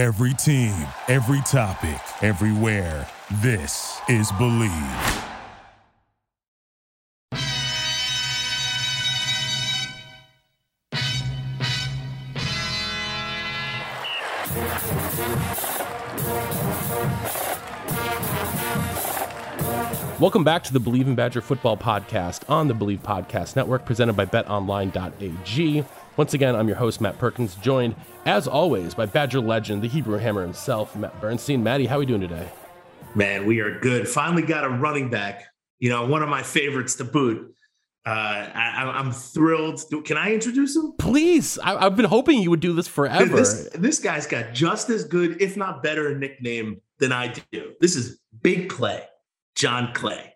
Every team, every topic, everywhere. This is Bleav. Welcome back to the Bleav in Badger Football podcast on the Bleav Podcast Network, presented by betonline.ag. Once again, I'm your host, Matt Perkins, joined, as always, by Badger legend, the Hebrew Hammer himself, Matt Bernstein. Matty, how are we doing today? Man, we are good. Finally got a running back, you know, one of my favorites to boot. Uh, I, am thrilled. Can I introduce him? Please. I, have been hoping you would do this forever. This, this guy's got just as good, if not better, a nickname than I do. This is Big Clay, John Clay.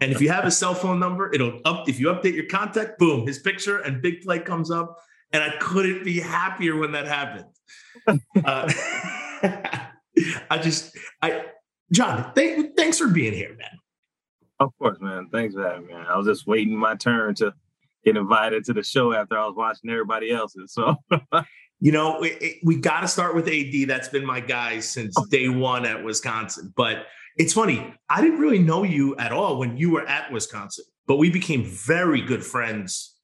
And if you have his cell phone number, it'll up. If you update your contact, boom, his picture and big play comes up. And I couldn't be happier when that happened. Uh, I just, I, John, th- thanks for being here, man. Of course, man. Thanks for having me. Man. I was just waiting my turn to get invited to the show after I was watching everybody else's. So, you know, it, it, we got to start with AD. That's been my guy since day one at Wisconsin. But it's funny, I didn't really know you at all when you were at Wisconsin, but we became very good friends,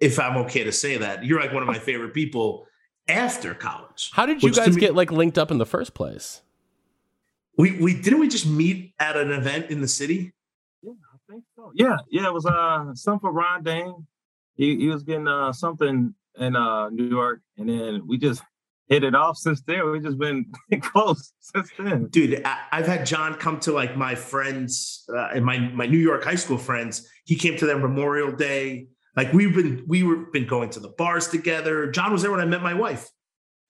if I'm okay to say that. You're like one of my favorite people after college. How did you guys me, get like linked up in the first place? We we didn't we just meet at an event in the city? Yeah, I think so. Yeah, yeah, it was uh something for Ron Dayne. He, he was getting uh something in uh New York, and then we just hit it off since then. We've just been close since then. Dude, I, have had John come to like my friends uh, and my my New York high school friends. He came to their Memorial Day. Like we've been we were been going to the bars together. John was there when I met my wife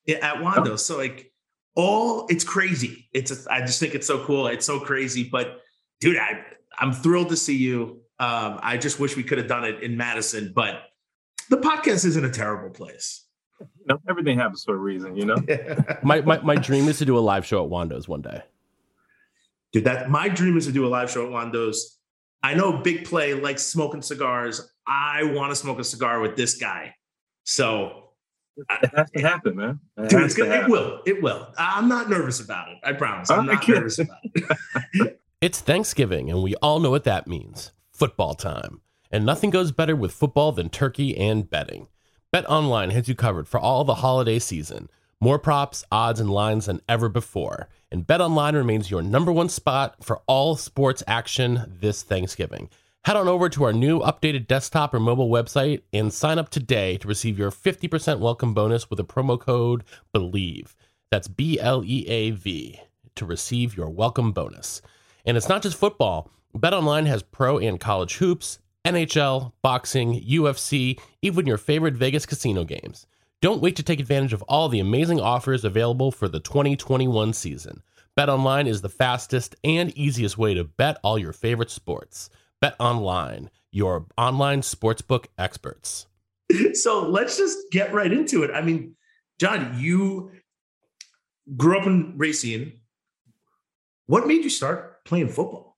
at Wando. Oh. So like all it's crazy. It's a, I just think it's so cool. It's so crazy. But dude, I I'm thrilled to see you. Um, I just wish we could have done it in Madison, but the podcast isn't a terrible place you know, everything happens for a reason, you know. my, my my dream is to do a live show at Wando's one day. Dude, that my dream is to do a live show at Wando's. I know Big Play likes smoking cigars. I want to smoke a cigar with this guy. So it has to happen, man. It dude, it's gonna, it will. It will. I'm not nervous about it. I promise. I'm not nervous about it. it's Thanksgiving, and we all know what that means. Football time. And nothing goes better with football than turkey and betting. BetOnline has you covered for all the holiday season. More props, odds, and lines than ever before. And BetOnline remains your number one spot for all sports action this Thanksgiving. Head on over to our new updated desktop or mobile website and sign up today to receive your 50% welcome bonus with a promo code BLEAV. That's B L E A V to receive your welcome bonus. And it's not just football. BetOnline has pro and college hoops, NHL, boxing, UFC, even your favorite Vegas casino games. Don't wait to take advantage of all the amazing offers available for the 2021 season. BetOnline is the fastest and easiest way to bet all your favorite sports. BetOnline, your online sportsbook experts. So let's just get right into it. I mean, John, you grew up in Racine. What made you start playing football?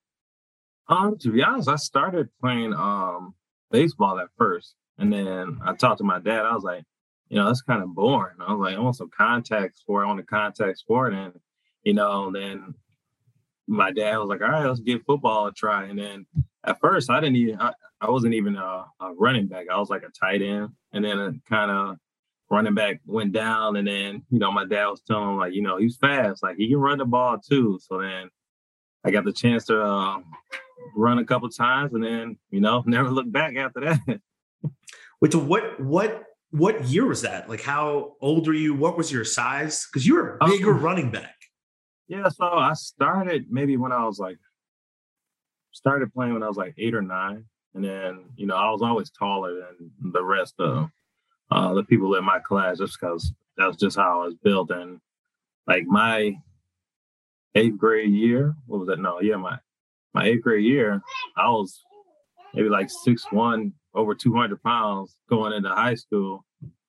Um, to be honest, I started playing um baseball at first, and then I talked to my dad. I was like, you know, that's kind of boring. I was like, I want some contact sport. I want a contact sport, and you know, and then my dad was like, all right, let's give football a try. And then at first, I didn't even, I, I wasn't even a, a, running back. I was like a tight end, and then kind of running back went down, and then you know, my dad was telling him like, you know, he's fast, like he can run the ball too. So then I got the chance to uh, run a couple times, and then you know never look back after that. Which what what what year was that? Like how old were you? What was your size? Because you were a bigger um, running back. Yeah, so I started maybe when I was like started playing when I was like eight or nine, and then you know I was always taller than the rest of uh, the people in my class just because that was just how I was built. And like my eighth grade year. What was that? No, yeah, my my eighth grade year, I was maybe like six one, over two hundred pounds going into high school.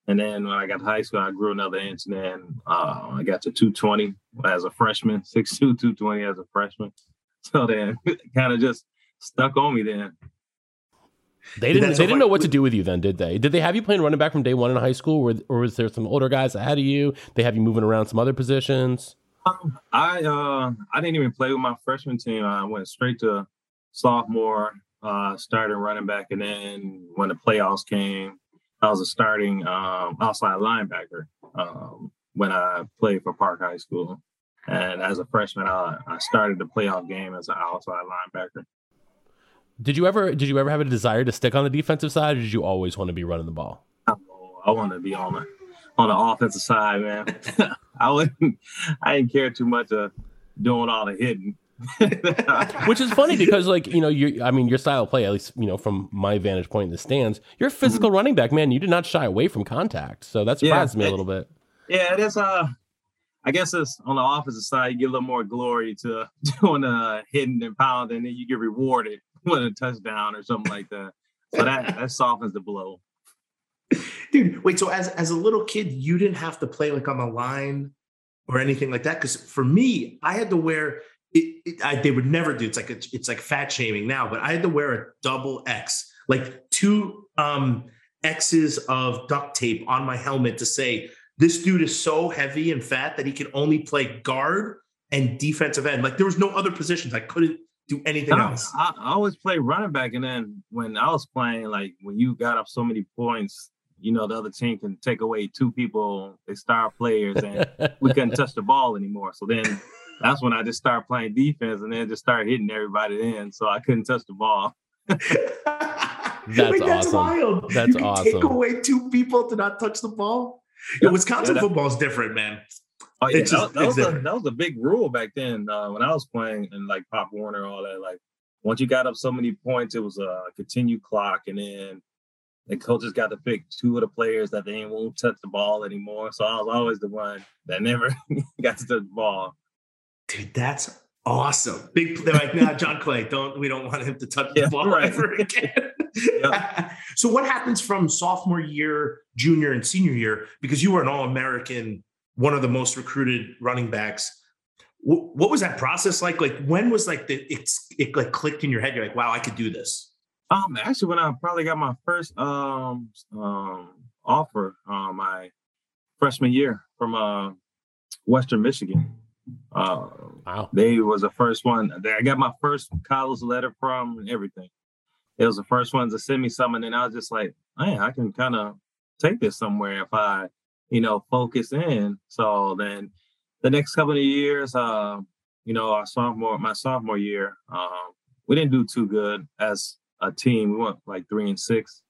And then when I got to high school, I grew another inch. And then uh, I got to 220 as a freshman, 6'2", 220 as a freshman. So then kind of just stuck on me then. They didn't. They didn't know what to do with you then, did they? Did they have you playing running back from day one in high school, or, or was there some older guys ahead of you? They have you moving around some other positions. I uh, I didn't even play with my freshman team. I went straight to sophomore. Uh, started running back, and then when the playoffs came, I was a starting um, outside linebacker um, when I played for Park High School. And as a freshman, I, I started the playoff game as an outside linebacker. Did you ever did you ever have a desire to stick on the defensive side, or did you always want to be running the ball? I want to be on the on the offensive side, man. I wouldn't. I didn't care too much of doing all the hitting. Which is funny because, like, you know, you I mean, your style of play, at least, you know, from my vantage point in the stands, you're a physical mm-hmm. running back, man. You did not shy away from contact. So that surprised yeah, me a little bit. Yeah, it is. Uh, I guess it's on the offensive side, you get a little more glory to doing a hitting and pounding, and then you get rewarded with a touchdown or something like that. So that that softens the blow. Dude, wait. So as as a little kid, you didn't have to play like on the line or anything like that. Because for me, I had to wear. It, it, I, they would never do. It's like a, it's like fat shaming now, but I had to wear a double X, like two um X's of duct tape on my helmet to say this dude is so heavy and fat that he can only play guard and defensive end. Like there was no other positions. I couldn't do anything else. I, I always play running back, and then when I was playing, like when you got up so many points, you know the other team can take away two people, they star players, and we couldn't touch the ball anymore. So then that's when I just started playing defense, and then just started hitting everybody in. So I couldn't touch the ball. that's, Wait, that's awesome. Wild. That's you can awesome. Take away two people to not touch the ball. Yeah, Wisconsin yeah, football is different, man. Oh yeah, just, that, that, was a, that was a big rule back then uh, when I was playing and like Pop Warner, all that. Like once you got up so many points, it was a continued clock, and then the coaches got to pick two of the players that they won't touch the ball anymore. So I was always the one that never got to touch the ball. Dude, that's awesome. Big, they're like, nah, John Clay, don't we don't want him to touch yeah, the ball right. ever again. so what happens from sophomore year, junior, and senior year? Because you were an all-American one of the most recruited running backs. what was that process like? Like when was like the it's it like clicked in your head? You're like, wow, I could do this. Um, actually, when I probably got my first um um offer, uh, my freshman year from uh Western Michigan. Uh, wow. They was the first one. I got my first college letter from and everything. It was the first one to send me something, and I was just like, man, I can kind of take this somewhere if I you know, focus in. So then the next couple of years, uh, you know, our sophomore, my sophomore year, um, we didn't do too good as a team. We went like three and six,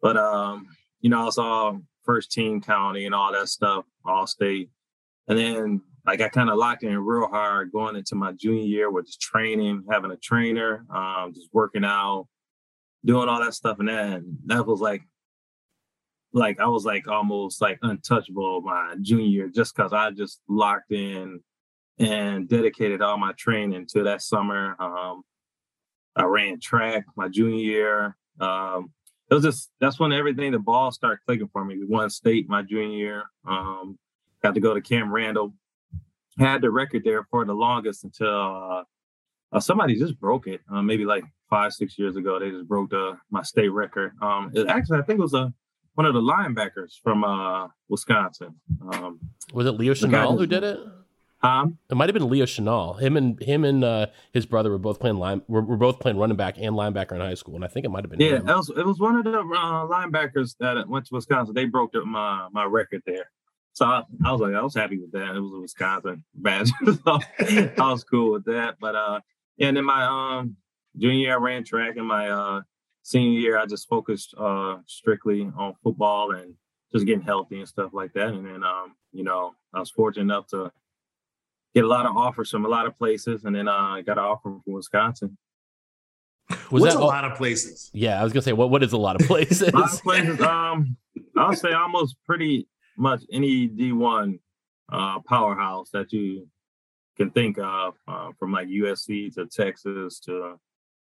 but um, you know, I was all first team county and all that stuff, all state. And then like I kind of locked in real hard going into my junior year with just training, having a trainer, um, just working out, doing all that stuff. And then that was like like I was like almost like untouchable my junior year just because I just locked in and dedicated all my training to that summer. Um, I ran track my junior year. Um, it was just that's when everything the ball started clicking for me. We won state my junior year. Um, got to go to Camp Randall. Had the record there for the longest until uh, uh, somebody just broke it. Uh, maybe like five six years ago, they just broke the my state record. Um, it, actually, I think it was a one of the linebackers from uh, Wisconsin. Um, was it Leo Chenal who did it? Um, it might have been Leo Chenal. Him and him and uh, his brother were both playing line. Were, were, both playing running back and linebacker in high school, and I think it might have been. Yeah, was it was one of the uh, linebackers that went to Wisconsin. They broke my my record there, so I, I, was like, I was happy with that. It was a Wisconsin badge, so I was cool with that. But uh, yeah, and then my um junior year, I ran track, and my uh senior year, I just focused uh, strictly on football and just getting healthy and stuff like that. And then, um, you know, I was fortunate enough to get a lot of offers from a lot of places, and then uh, I got an offer from Wisconsin. Was What's that a lot of places? Yeah, I was gonna say what what is a lot of places? a lot of places. Um, I'll say almost pretty much any D one uh, powerhouse that you can think of, uh, from like USC to Texas to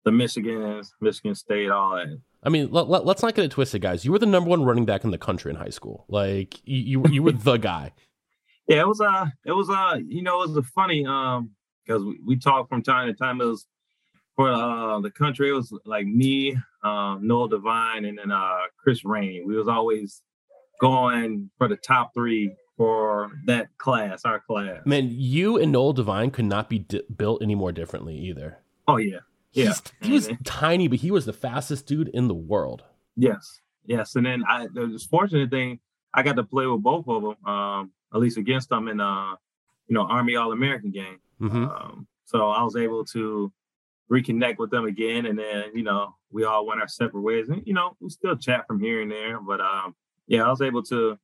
the Michigans, Michigan State, all that. I mean, let, us let, not get it twisted, guys. You were the number one running back in the country in high school. Like you, you, you were the guy. Yeah, it was uh, it was uh, you know, it was a funny um, because we, we talk from time to time. It was for uh, the country, it was like me, um, Noel Devine, and then uh, Chris Rainey. We was always going for the top three for that class, our class. Man, you and Noel Devine could not be di- built any more differently either. Oh yeah, yeah. He's, he was tiny, but he was the fastest dude in the world. Yes, yes. And then I, the fortunate thing, I got to play with both of them, um, at least against them in, uh, you know, Army All American game. Mm-hmm. Um, so I was able to reconnect with them again, and then you know we all went our separate ways, and you know we still chat from here and there. But um, yeah, I was able to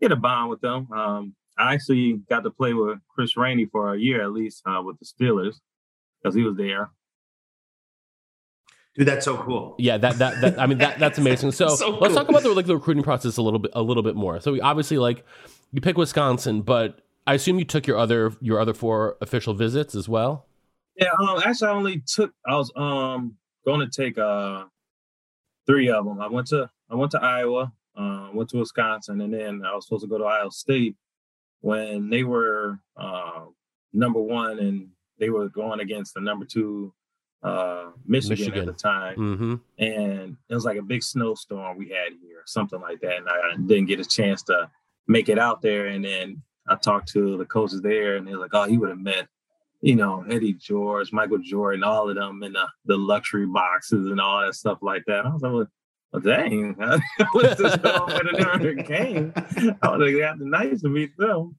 get a bond with them. Um, I actually got to play with Chris Rainey for a year at least uh, with the Steelers because he was there. Dude, that's so cool. Yeah, that that, that I mean that that's amazing. So, So let's talk about the like the recruiting process a little bit a little bit more. So we obviously like you pick Wisconsin, but I assume you took your other your other four official visits as well. Yeah, um, actually, I only took. I was um going to take uh three of them. I went to I went to Iowa, uh, went to Wisconsin, and then I was supposed to go to Ohio State when they were uh, number one, and they were going against the number two uh, Michigan, Michigan. at the time. Mm-hmm. and it was like a big snowstorm we had here, something like that. And I didn't get a chance to make it out there. And then I talked to the coaches there, and they're like, "Oh, he would have met, you know, Eddie George, Michael Jordan, all of them in the, the luxury boxes and all that stuff like that." I was like, "Well, dang, what's this going with another game. I was would have got nice to meet them."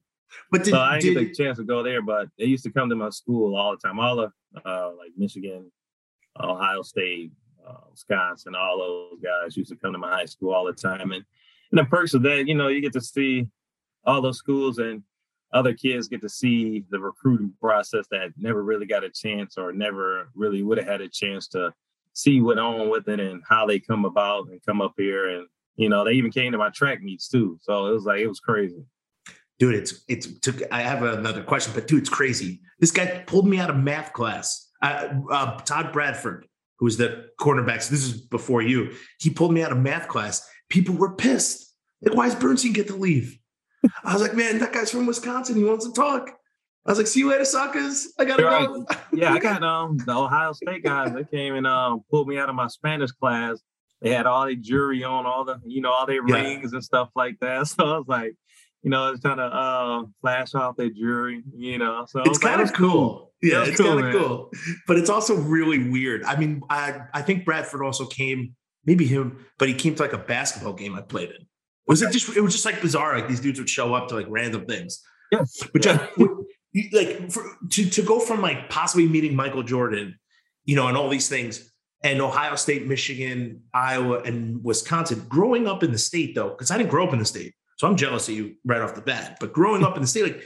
But did, so I didn't did- get a chance to go there, but they used to come to my school all the time. All of uh, like Michigan, Ohio State, uh, Wisconsin, all those guys used to come to my high school all the time. And and the perks of that, you know, you get to see all those schools and other kids get to see the recruiting process that never really got a chance or never really would have had a chance to see what on with it and how they come about and come up here and you know they even came to my track meets too so it was like it was crazy dude, it's it's. Took, I have another question, but dude, it's crazy. This guy pulled me out of math class. Uh, uh, Todd Bradford, who was the cornerbacks. This is before you. He pulled me out of math class. People were pissed. Like, why does Bernstein get to leave? I was like, man, that guy's from Wisconsin. He wants to talk. I was like, see you later, suckers. I gotta Right. go. yeah, I got um the Ohio State guys. They came and um pulled me out of my Spanish class. They had all their jewelry on, all the you know all their Yeah. rings and stuff like that. So I was like, you know, it's trying to uh flash off their jewelry, you know. So it's was like, kind of that's cool. Yeah, it's cool, kind of cool. But it's also really weird. I mean, I I think Bradford also came, maybe him, but he came to like a basketball game I played in. Was it just? It was just like bizarre. Like these dudes would show up to like random things. Yeah. Which I like for, to to go from like possibly meeting Michael Jordan, you know, and all these things, and Ohio State, Michigan, Iowa, and Wisconsin. Growing up in the state though, because I didn't grow up in the state, so I'm jealous of you right off the bat. But growing up in the state, like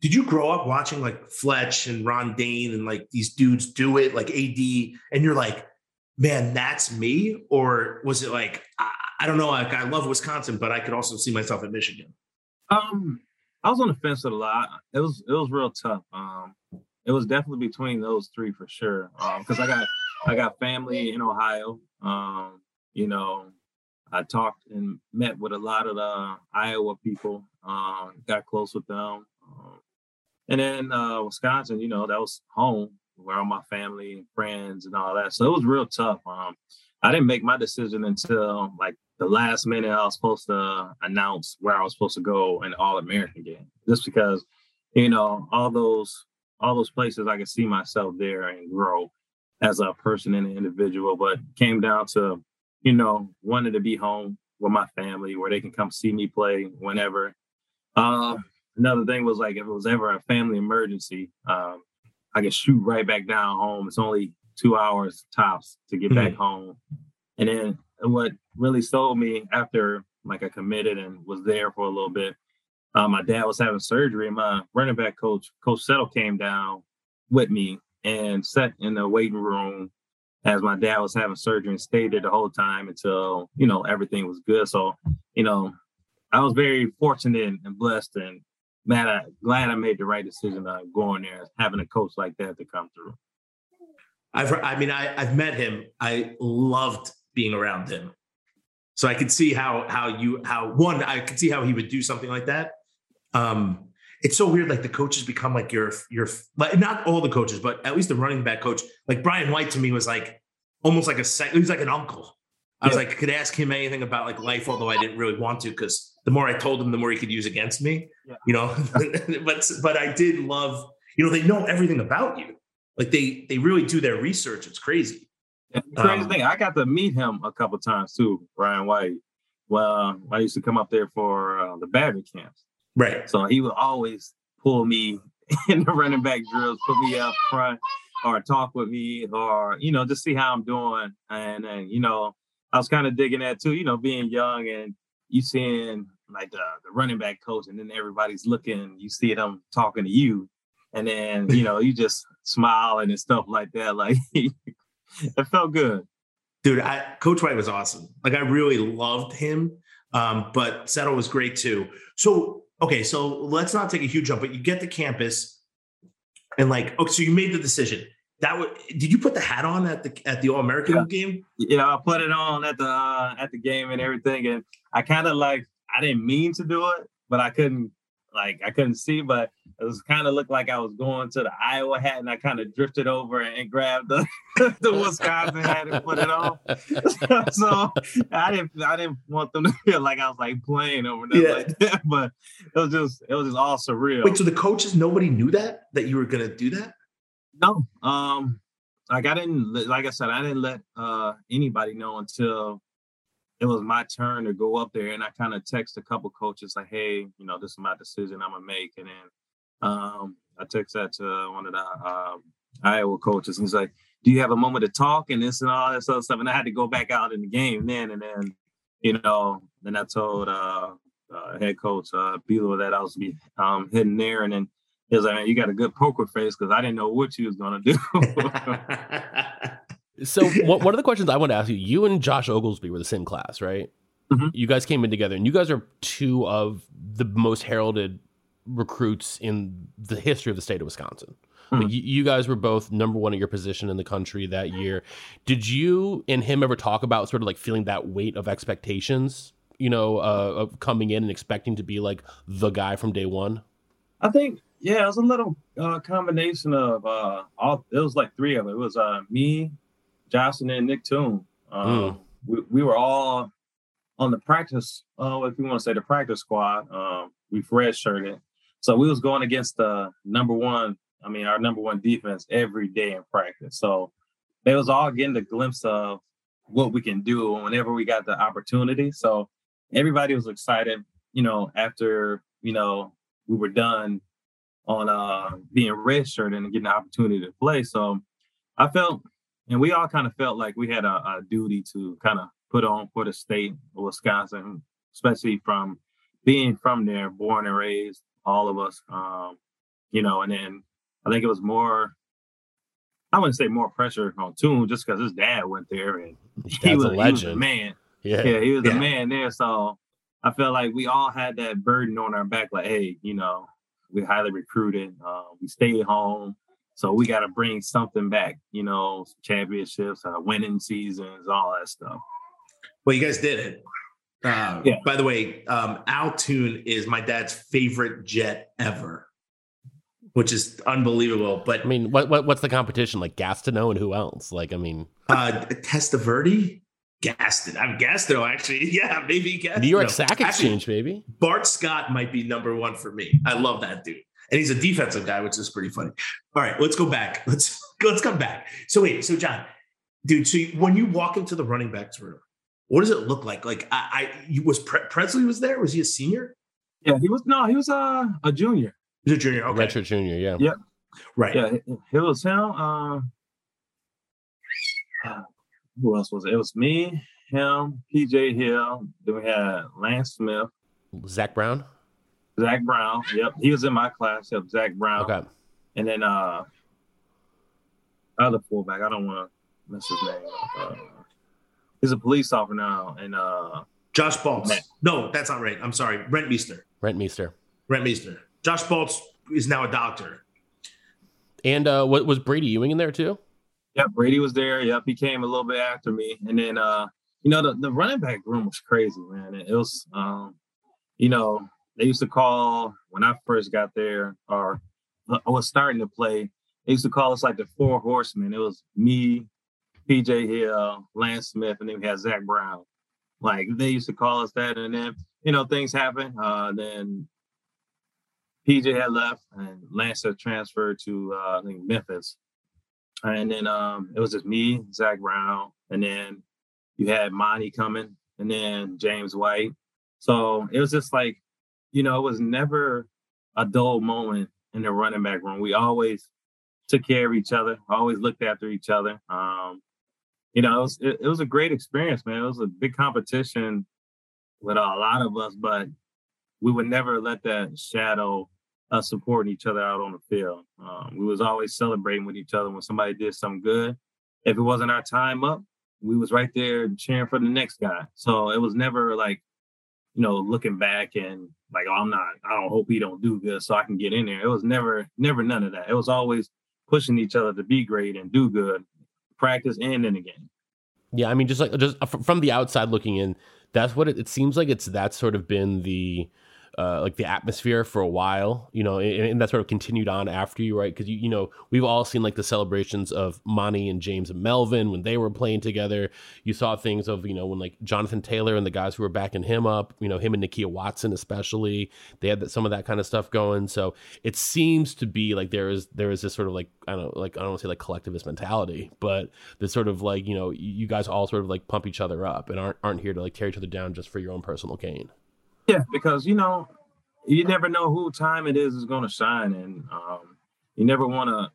did you grow up watching like Fletch and Ron Dayne and like these dudes do it like AD and you're like, man, that's me? Or was it like, I, I don't know, like I love Wisconsin, but I could also see myself in Michigan. Um, I was on the fence a lot. It was it was real tough. Um, it was definitely between those three for sure. Um, because I got I got family in Ohio. Um, you know, I talked and met with a lot of the Iowa people. Um, got close with them. Um, and then uh, Wisconsin, you know, that was home where all my family and friends and all that. So it was real tough. Um, I didn't make my decision until like the last minute I was supposed to announce where I was supposed to go in All American game. Just because, you know, all those all those places I could see myself there and grow as a person and an individual. But came down to, you know, wanted to be home with my family where they can come see me play whenever. Uh, another thing was like if it was ever a family emergency, um, I could shoot right back down home. It's only two hours tops to get back home. And then what really sold me after like I committed and was there for a little bit, uh, my dad was having surgery. and My running back coach, Coach Settle, came down with me and sat in the waiting room as my dad was having surgery and stayed there the whole time until you know everything was good. So you know, I was very fortunate and blessed and man, I glad I made the right decision of going there, having a coach like that to come through. I've, I mean, I, I've met him. I loved being around him. So I could see how, how you, how one, I could see how he would do something like that. Um, it's so weird. Like the coaches become like your your like not all the coaches, but at least the running back coach. Like Brian White to me was like almost like a sec. He was like an uncle. I was like, could ask him anything about like life, although I didn't really want to, because the more I told him, the more he could use against me. Yeah. You know, but but I did love. You know, they know everything about you. Like they they really do their research. It's crazy. And the crazy Um, thing, I got to meet him a couple times too, Brian White. Well, I used to come up there for uh, the Babbitt camps. Right. So he would always pull me in the running back drills, put me up front, or talk with me, or you know, just see how I'm doing. And then you know, I was kind of digging that too. You know, being young and you seeing like the, the running back coach, and then everybody's looking. You see them talking to you, and then you know, you just smiling and stuff like that. Like it felt good. Dude, I, Coach White was awesome. Like I really loved him. Um, but Settle was great too. So okay, so let's not take a huge jump, but you get to campus and like, okay, so you made the decision. That would did you put the hat on at the at the All American Yeah. game? you know, I put it on at the uh, at the game and everything, and I kind of like I didn't mean to do it, but I couldn't like I couldn't see, but it was kind of looked like I was going to the Iowa hat, and I kind of drifted over and grabbed the the Wisconsin hat and put it on. so I didn't I didn't want them to feel like I was like playing over there Yeah. like that, but it was just it was just all surreal. Wait, so the coaches, nobody knew that that you were gonna do that? No, um, like I didn't, like I said, I didn't let uh anybody know until it was my turn to go up there, and I kind of text a couple coaches like, "Hey, you know, this is my decision I'm gonna make," and then um, I text that to one of the um, Iowa coaches, and he's like, "Do you have a moment to talk?" and this and all this other stuff, and I had to go back out in the game then, and then, you know, then I told uh, uh head coach uh Beeler that I was be um there, and then. He was like, man, you got a good poker face because I didn't know what you was gonna do. So one one of the questions I want to ask you, you and Josh Oglesby were the same class, right? Mhm. You guys came in together, and you guys are two of the most heralded recruits in the history of the state of Wisconsin. Like, Mhm. you, you guys were both number one at your position in the country that year. Did you and him ever talk about sort of like feeling that weight of expectations? You know, uh, of coming in and expecting to be like the guy from day one. I think, yeah, it was a little uh, combination of uh, all. It was like three of it. It was uh, me, Josh, and Nick Toon. Um, we, we were all on the practice. Uh, if you want to say the practice squad, um, we've redshirted, so we was going against the number one. I mean, our number one defense every day in practice. So they was all getting a glimpse of what we can do whenever we got the opportunity. So everybody was excited. You know, after you know we were done on uh being redshirted and getting the opportunity to play. So I felt, and we all kind of felt like we had a, a duty to kind of put on for the state of Wisconsin, especially from being from there, born and raised, all of us. Um, you know, and then I think it was more. I wouldn't say more pressure on Toon just because his dad went there and he was, a he was legend. man Yeah. yeah, he was Yeah. a man there. So I felt like we all had that burden on our back. Like, hey, you know, we highly recruited. Uh, we stayed home, so we got to bring something back. You know, championships, uh, winning seasons, all that stuff. Well, you guys did it. Uh, Yeah. By the way, um, Al Toon is my dad's favorite jet ever, which is unbelievable. But I mean, what, what what's the competition like? Gastineau and who else? Like, I mean, uh, Testaverde, Gaston. I'm Gastineau, actually. Yeah, maybe Gastineau. New York Sack Actually, Exchange, baby. Bart Scott might be number one for me. I love that dude. And he's a defensive guy, which is pretty funny. All right, let's go back. Let's let's come back. So wait, so John, dude, so you, when you walk into the running backs room, what does it look like? Like I, I you, was Pre- Pressley was there? Was he a senior? Yeah, he was no, he was uh, a junior. He was a junior. Okay, Retro Junior, yeah. Yeah. right. Yeah, it, it was him. Uh, who else was it? It was me, him, PJ Hill. Then we had Lance Smith, Zach Brown. Zach Brown. Yep, he was in my class. Yep, Zach Brown. Okay. And then uh other fullback, I don't want to mess his name. Uh, he's a police officer now, and uh Josh Baltz. Matt. No, that's not right. I'm sorry. Rentmeester. Brent Meester. Rentmeester. Josh Baltz is now a doctor. And uh, what was Brady Ewing in there too? yep, Brady was there. Yep, he came a little bit after me, and then uh you know the, the running back room was crazy, man. It was um you know they used to call when I first got there, or I was starting to play. They used to call us like the Four Horsemen. It was me, PJ Hill, Lance Smith, and then we had Zach Brown. Like they used to call us that, and then you know things happen. Uh, then PJ had left, and Lance had transferred to uh, I think Memphis, and then um, it was just me, Zach Brown, and then you had Montee coming, and then James White. So it was just like, you know, it was never a dull moment in the running back room. We always took care of each other, always looked after each other. Um, you know, it was it, it, was a great experience, man. It was a big competition with a lot of us, but we would never let that shadow us supporting each other out on the field. Um, we was always celebrating with each other when somebody did something good. If it wasn't our time up, we was right there cheering for the next guy. So it was never like, you know, looking back and like, oh, I'm not, I don't hope he don't do good so I can get in there. It was never, never none of that. It was always pushing each other to be great and do good, practice and in the game. Yeah, I mean, just like just uh, from the outside looking in, that's what it, it seems like. It's that sort of been the uh, like the atmosphere for a while, you know, and, and, that sort of continued on after you, right? Because you, you know, we've all seen like the celebrations of Montee and James and Melvin when they were playing together. You saw things of you know when like Jonathan Taylor and the guys who were backing him up, you know, him and Nakia Watson especially, they had some of that kind of stuff going. So it seems to be like there is there is this sort of like I don't like I don't want to say like collectivist mentality, but this sort of like you know you guys all sort of like pump each other up and aren't aren't here to like tear each other down just for your own personal gain. Yeah, because you know, you never know who time it is is going to shine, and um, you never want to,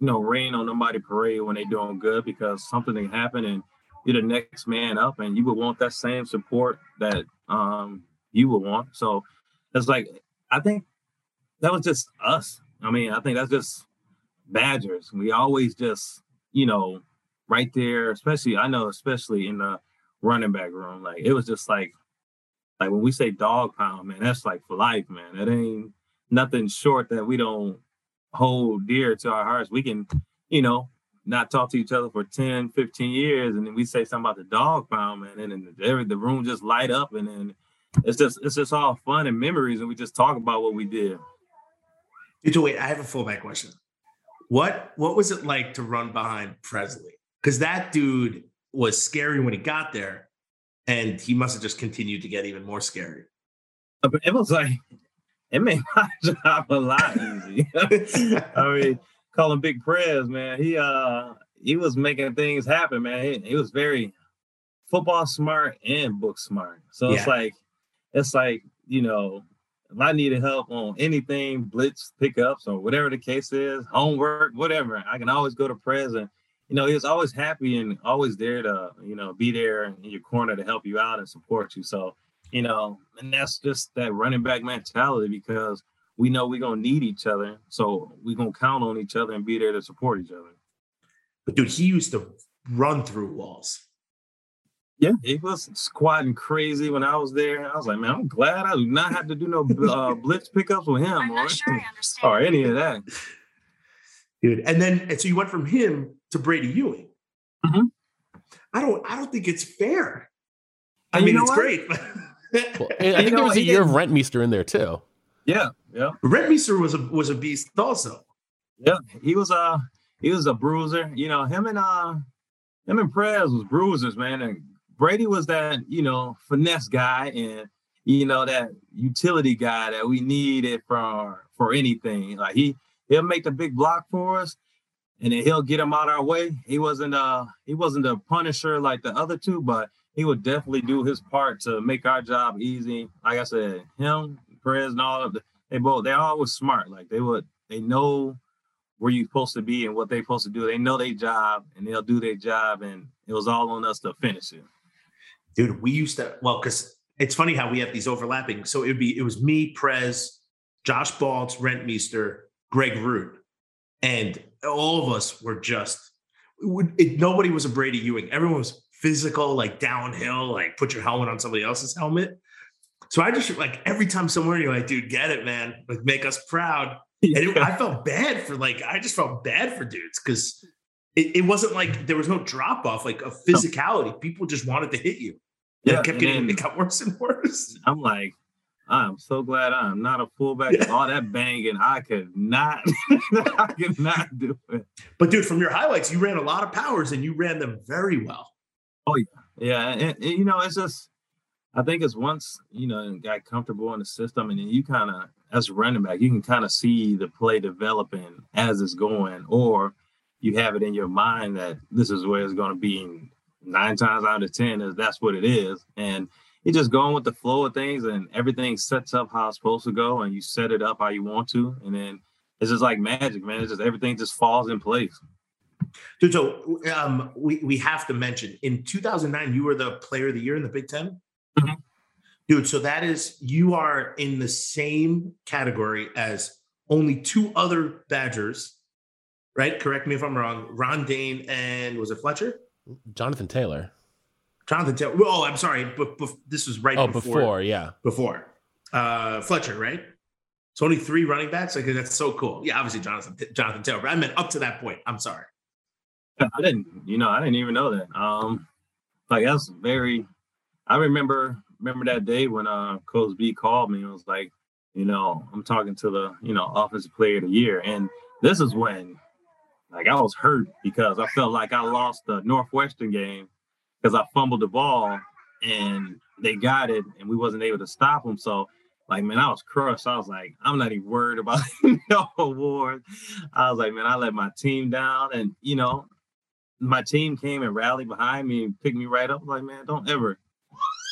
you know, rain on nobody parade when they're doing good because something can happen and you're the next man up, and you would want that same support that um, you would want. So it's like I think that was just us. I mean, I think that's just Badgers. We always just, you know, right there, especially I know, especially in the running back room, like it was just like like when we say dog pound, man, that's like for life, man. It ain't nothing short that we don't hold dear to our hearts. We can, you know, not talk to each other for 10, 15 years, and then we say something about the dog pound, man, and then every the room just light up, and then it's just it's just all fun and memories, and we just talk about what we did. So wait, I have a fullback question. What what was it like to run behind Pressley? Because that dude was scary when he got there, and he must have just continued to get even more scary. It was like it made my job a lot easy. I mean, calling Big Prez, man, he uh he was making things happen, man. He, he was very football smart and book smart. So yeah. it's like it's like you know if I needed help on anything, blitz pickups or whatever the case is, homework, whatever, I can always go to Prez and you know, he was always happy and always there to, you know, be there in your corner to help you out and support you. So, you know, and that's just that running back mentality because we know we're gonna need each other. So we're gonna count on each other and be there to support each other. But dude, he used to run through walls. Yeah, he was squatting crazy when I was there. I was like, man, I'm glad I do not have to do no uh, blitz pickups with him or, sure or any of that. Dude, and then and so you went from him to Brady Ewing. Mm-hmm. I don't I don't think it's fair. I mean, it's what? great. well, I think there was a year of Rentmeester in there too. Yeah, yeah. Rentmeester was a was a beast also. Yeah, he was a he was a bruiser. You know, him and uh him and Prez was bruisers, man. And Brady was that, you know, finesse guy and you know, that utility guy that we needed for for anything. Like he he'll make the big block for us, and then he'll get him out our way. He wasn't uh he wasn't a punisher like the other two, but he would definitely do his part to make our job easy. Like I said, him, Prez, and all of the, they both they all always smart. Like they would they know where you're supposed to be and what they're supposed to do. They know their job and they'll do their job, and it was all on us to finish it. Dude, we used to well, because it's funny how we have these overlapping. So it would be it was me, Prez, Josh Baltz, Rentmeester, Greg Root. And all of us were just, it, nobody was a Brady Ewing. Everyone was physical, like downhill, like put your helmet on somebody else's helmet. So I just like every time somewhere you're like, dude, get it, man. Like make us proud. And it, I felt bad for like, I just felt bad for dudes because it, it, wasn't like there was no drop off, like a physicality. People just wanted to hit you. Yeah, it kept getting, it got worse and worse. I'm like, I'm so glad I'm not a fullback. Yeah. All that banging, I could not, I could not do it. But dude, from your highlights, you ran a lot of powers and you ran them very well. Oh yeah, yeah, and, and you know, it's just, I think it's once you know got comfortable in the system, and then you kind of, as a running back, you can kind of see the play developing as it's going, or you have it in your mind that this is where it's going to be. Nine times out of ten is that's what it is, and you just going with the flow of things and everything sets up how it's supposed to go and you set it up how you want to. And then it's just like magic man. It's just everything just falls in place. Dude so um, we, we have to mention in 2009 you were the player of the year in the big 10 mm-hmm. dude so that is you are in the same category as only two other badgers right? Correct me if i'm wrong ron dayne and was it fletcher? Jonathan taylor Jonathan Taylor. Oh, I'm sorry, but, but this was right oh, before, before, yeah, before uh, Fletcher, right? It's only three running backs. Like that's so cool. Yeah, obviously Jonathan Jonathan Taylor. But I meant up to that point. I'm sorry. I didn't, you know, I didn't even know that. Um, like that's very. I remember remember that day when uh Coach B called me and was like, you know, I'm talking to the you know offensive player of the year, and this is when like I was hurt because I felt like I lost the Northwestern game because I fumbled the ball and they got it and we wasn't able to stop them. So like man, I was crushed. I was like, I'm not even worried about no award. I was like, man, I let my team down, and you know, my team came and rallied behind me and picked me right up. like, man, don't ever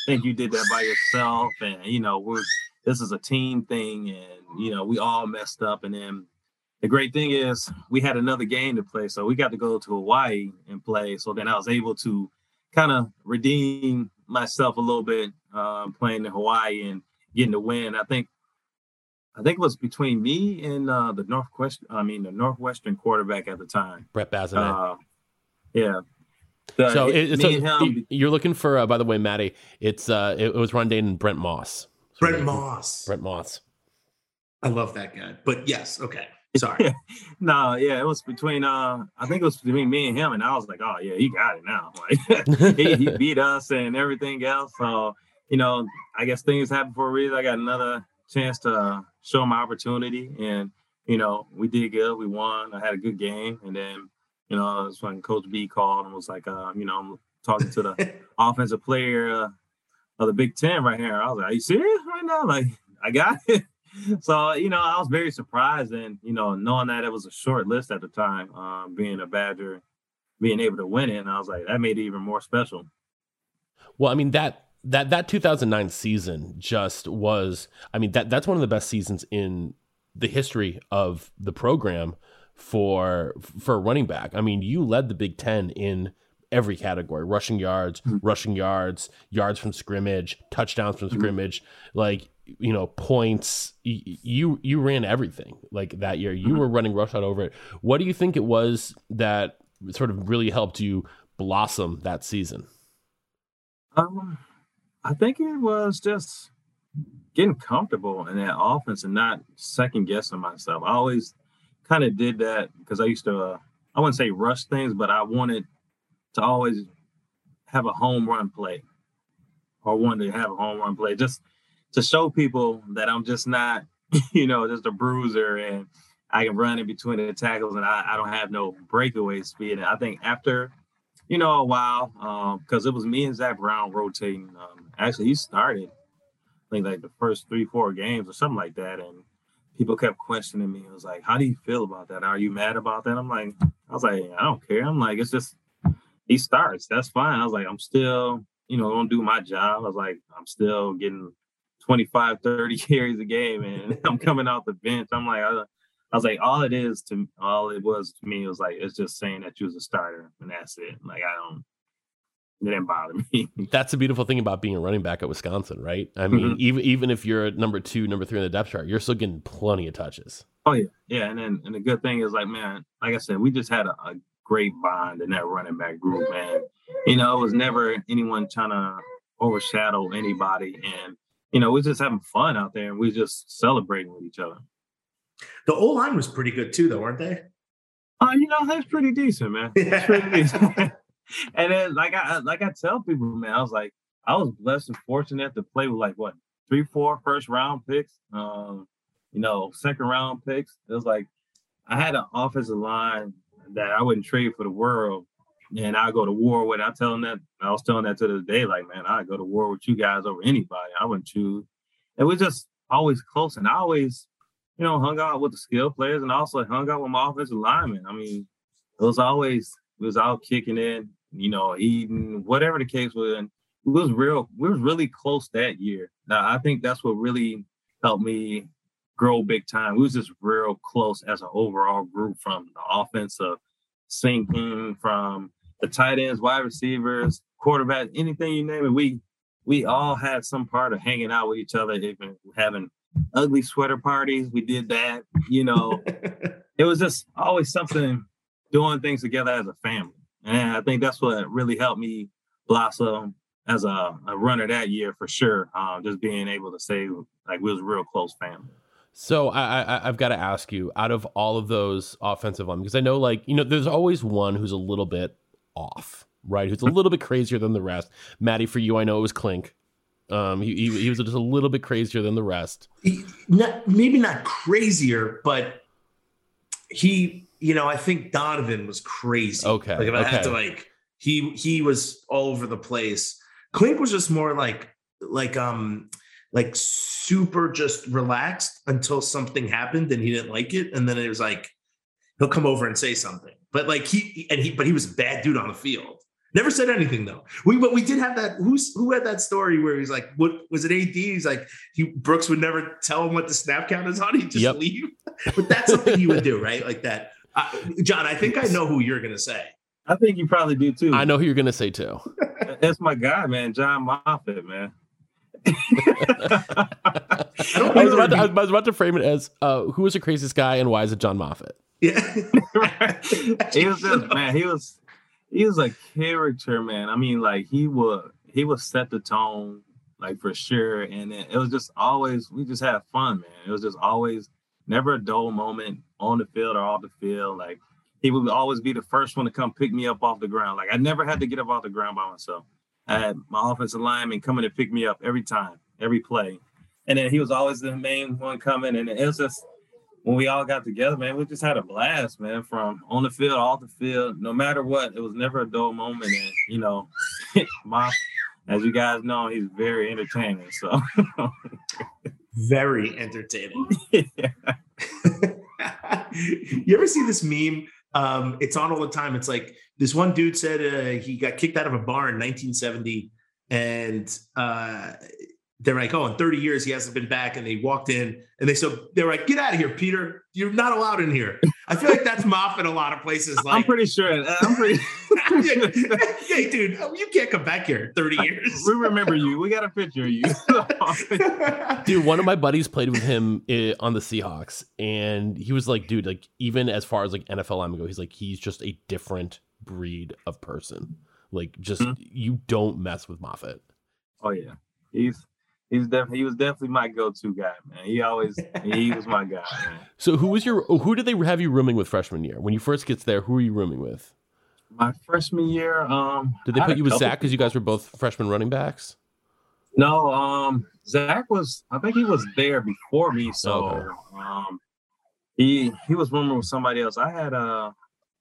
think you did that by yourself. And you know, we're this is a team thing, and you know, we all messed up. And then the great thing is we had another game to play, so we got to go to Hawaii and play. So then I was able to kind of redeem myself a little bit uh, playing in Hawaii and getting the win. I think I think it was between me and uh, the Northwest. I mean, the Northwestern quarterback at the time, Brett Bazinet. Uh, yeah. The, so, it, so him, you're looking for, uh, by the way, Matty. It's uh, it, was Ron Dayne and Brent Moss. So Brent Moss. Brent Moss. I love that guy. But yes, okay. Sorry. no, yeah, it was between uh I think it was between me and him, and I was like, oh yeah, he got it now. Like he, he, beat us and everything else. So, you know, I guess things happen for a reason. I got another chance to show my opportunity and you know, we did good. We won. I had a good game. And then, you know, it's when Coach B called and was like, uh, you know, I'm talking to the offensive player uh, of the Big Ten right here. I was like, Are you serious right now? Like, I got it so you know, I was very surprised, and you know, knowing that it was a short list at the time, um, being a Badger, being able to win it, and I was like, that made it even more special. Well, I mean that that that 2009 season just was. I mean that that's one of the best seasons in the history of the program for for running back. I mean, you led the Big Ten in every category rushing yards mm-hmm. rushing yards yards from scrimmage touchdowns from mm-hmm. scrimmage like you know points you you ran everything like that year. You mm-hmm. were running rush out over it. What do you think it was that sort of really helped you blossom that season? Um i think it was just getting comfortable in that offense and not second guessing myself. I always kind of did that because i used to uh, i wouldn't say rush things but i wanted to always have a home run play or wanted to have a home run play. Just to show people that I'm just not, you know, just a bruiser and I can run in between the tackles and I, I don't have no breakaway speed. And I think after, you know, a while, because um, it was me and Zach Brown rotating. Um, actually, he started, I think, like the first three, four games or something like that. And people kept questioning me. It was like, how do you feel about that? Are you mad about that? I'm like, I was like, I don't care. I'm like, it's just, he starts. That's fine. I was like, I'm still, you know, gonna do my job. I was like, I'm still getting 25, 30 carries a game, and I'm coming off the bench. I'm like, I, I was like, all it is to all it was to me was like it's just saying that you was a starter, and that's it. Like I don't. It didn't bother me. That's the beautiful thing about being a running back at Wisconsin, right? I mean, mm-hmm. even even if you're number two, number three in the depth chart, you're still getting plenty of touches. Oh yeah, yeah, and then and the good thing is like, man, like I said, we just had a, a great bond in that running back group, man. You know, it was never anyone trying to overshadow anybody, and you know, we're just having fun out there and we're just celebrating with each other. The O line was pretty good too, though, weren't they? Uh, you know, that's pretty decent, man. Pretty decent. and then, like I like I tell people, man, I was like, I was blessed and fortunate to play with like what three, four first round picks, um, you know, second round picks. It was like I had an offensive line that I wouldn't trade for the world. And I go to war with. I tell them that I was telling that to this day, like, man, I go to war with you guys over anybody. I wouldn't choose. It was just always close, and I always, you know, hung out with the skill players, and also hung out with my offensive linemen. I mean, it was always it was all kicking in, you know, eating, whatever the case was. And it was real. We was really close that year. Now I think that's what really helped me grow big time. We was just real close as an overall group from the offensive sinking, from the tight ends, wide receivers, quarterback, anything you name it. We we all had some part of hanging out with each other, even having ugly sweater parties. We did that, you know. it was just always something doing things together as a family. And I think that's what really helped me blossom as a, a runner that year for sure. Um, just being able to say like we was a real close family. So I, I have got to ask you, out of all of those offensive linemen, because I know like you know there's always one who's a little bit off, right? Who's a little bit crazier than the rest. Matty, for you, I know it was Clink. Um, he, he, he was just a little bit crazier than the rest. He, not, maybe not crazier, but he, you know, I think Donovan was crazy. Okay. Like if I okay. had to like, he he was all over the place. Clink was just more like like um like super just relaxed until something happened and he didn't like it, and then it was like he'll come over and say something. But like he and he, but he was a bad dude on the field. Never said anything though. We but we did have that. Who's who had that story where he's like, what was it? AD? He's like, he Brooks would never tell him what the snap count is on. He'd just Yep. leave. But that's something he would do, right? Like that. Uh, John, I think I know who you're gonna say. I think you probably do too. I know who you're gonna say too. That's my guy, man, John Moffitt, man. I was, about to, I was about to frame it as uh, who was the craziest guy and why is it John Moffitt? Yeah. he was just man, he was he was a character, man. I mean, like he would he would set the tone, like for sure. And it, it was just always we just had fun, man. It was just always never a dull moment on the field or off the field. Like he would always be the first one to come pick me up off the ground. Like I never had to get up off the ground by myself. I had my offensive lineman coming to pick me up every time, every play. And then he was always the main one coming. And it was just when we all got together, man, we just had a blast, man, from on the field, off the field, no matter what. It was never a dull moment. And, you know, my, as you guys know, he's very entertaining. So, Very entertaining. yeah. you ever see this meme? Um, it's on all the time. It's like this one dude said uh, he got kicked out of a bar in 1970, and uh, they're like, "Oh, in 30 years he hasn't been back." And they walked in, and they so they're like, "Get out of here, Peter! You're not allowed in here." I feel like that's Moffitt a lot of places. Like, I'm pretty sure. I'm pretty. hey, dude, you can't come back here 30 years. we remember you. We got a picture of you. Dude, one of my buddies played with him uh, on the Seahawks, and he was like, dude, like even as far as like NFL linemen go, he's like he's just a different breed of person. Like, just Mhm. you don't mess with Moffitt. oh yeah, he's he's definitely he was definitely my go-to guy, man. He always he was my guy, man. So, who was your who did they have you rooming with freshman year? When you first gets there, who are you rooming with? My freshman year, um, Did they put you with Zach because you guys were both freshman running backs? No, um, Zach was. I think he was there before me, so Okay. um, he he was rooming with somebody else. I had uh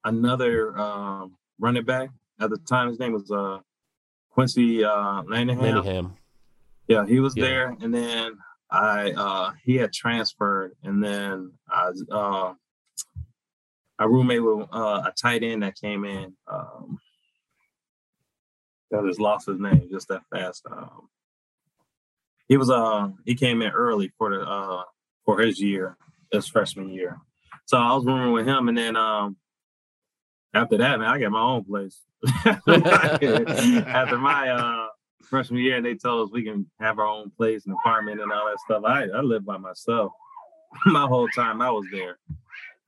another um running back at the time. His name was uh Quincy uh Lanahan. Manningham. Yeah, he was Yeah. there, and then I uh he had transferred, and then I uh I roommate with uh, a tight end that came in. Um, I just lost his name just that fast. Um, he was uh he came in early for the uh for his year, his freshman year. So I was rooming with him, and then um after that, man, I got my own place. after my uh freshman year, and they told us we can have our own place and apartment and all that stuff. I I lived by myself my whole time I was there.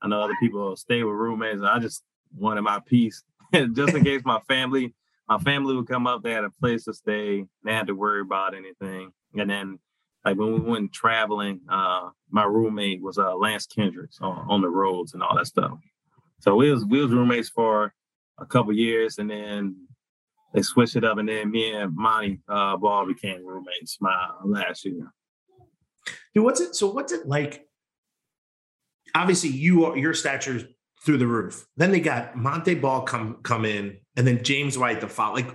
I know other people stay with roommates. I just wanted my peace, just in case my family, my family would come up. They had a place to stay. They had to worry about anything. And then, like when we went traveling, uh, my roommate was uh, Lance Kendricks on, on the roads and all that stuff. So we was we was roommates for a couple years, and then they switched it up, and then me and Montee uh, Ball became roommates my last year. Dude, what's it? So what's it like? Obviously, you are your stature's through the roof. Then they got Montee Ball come come in, and then James White the foul. Like,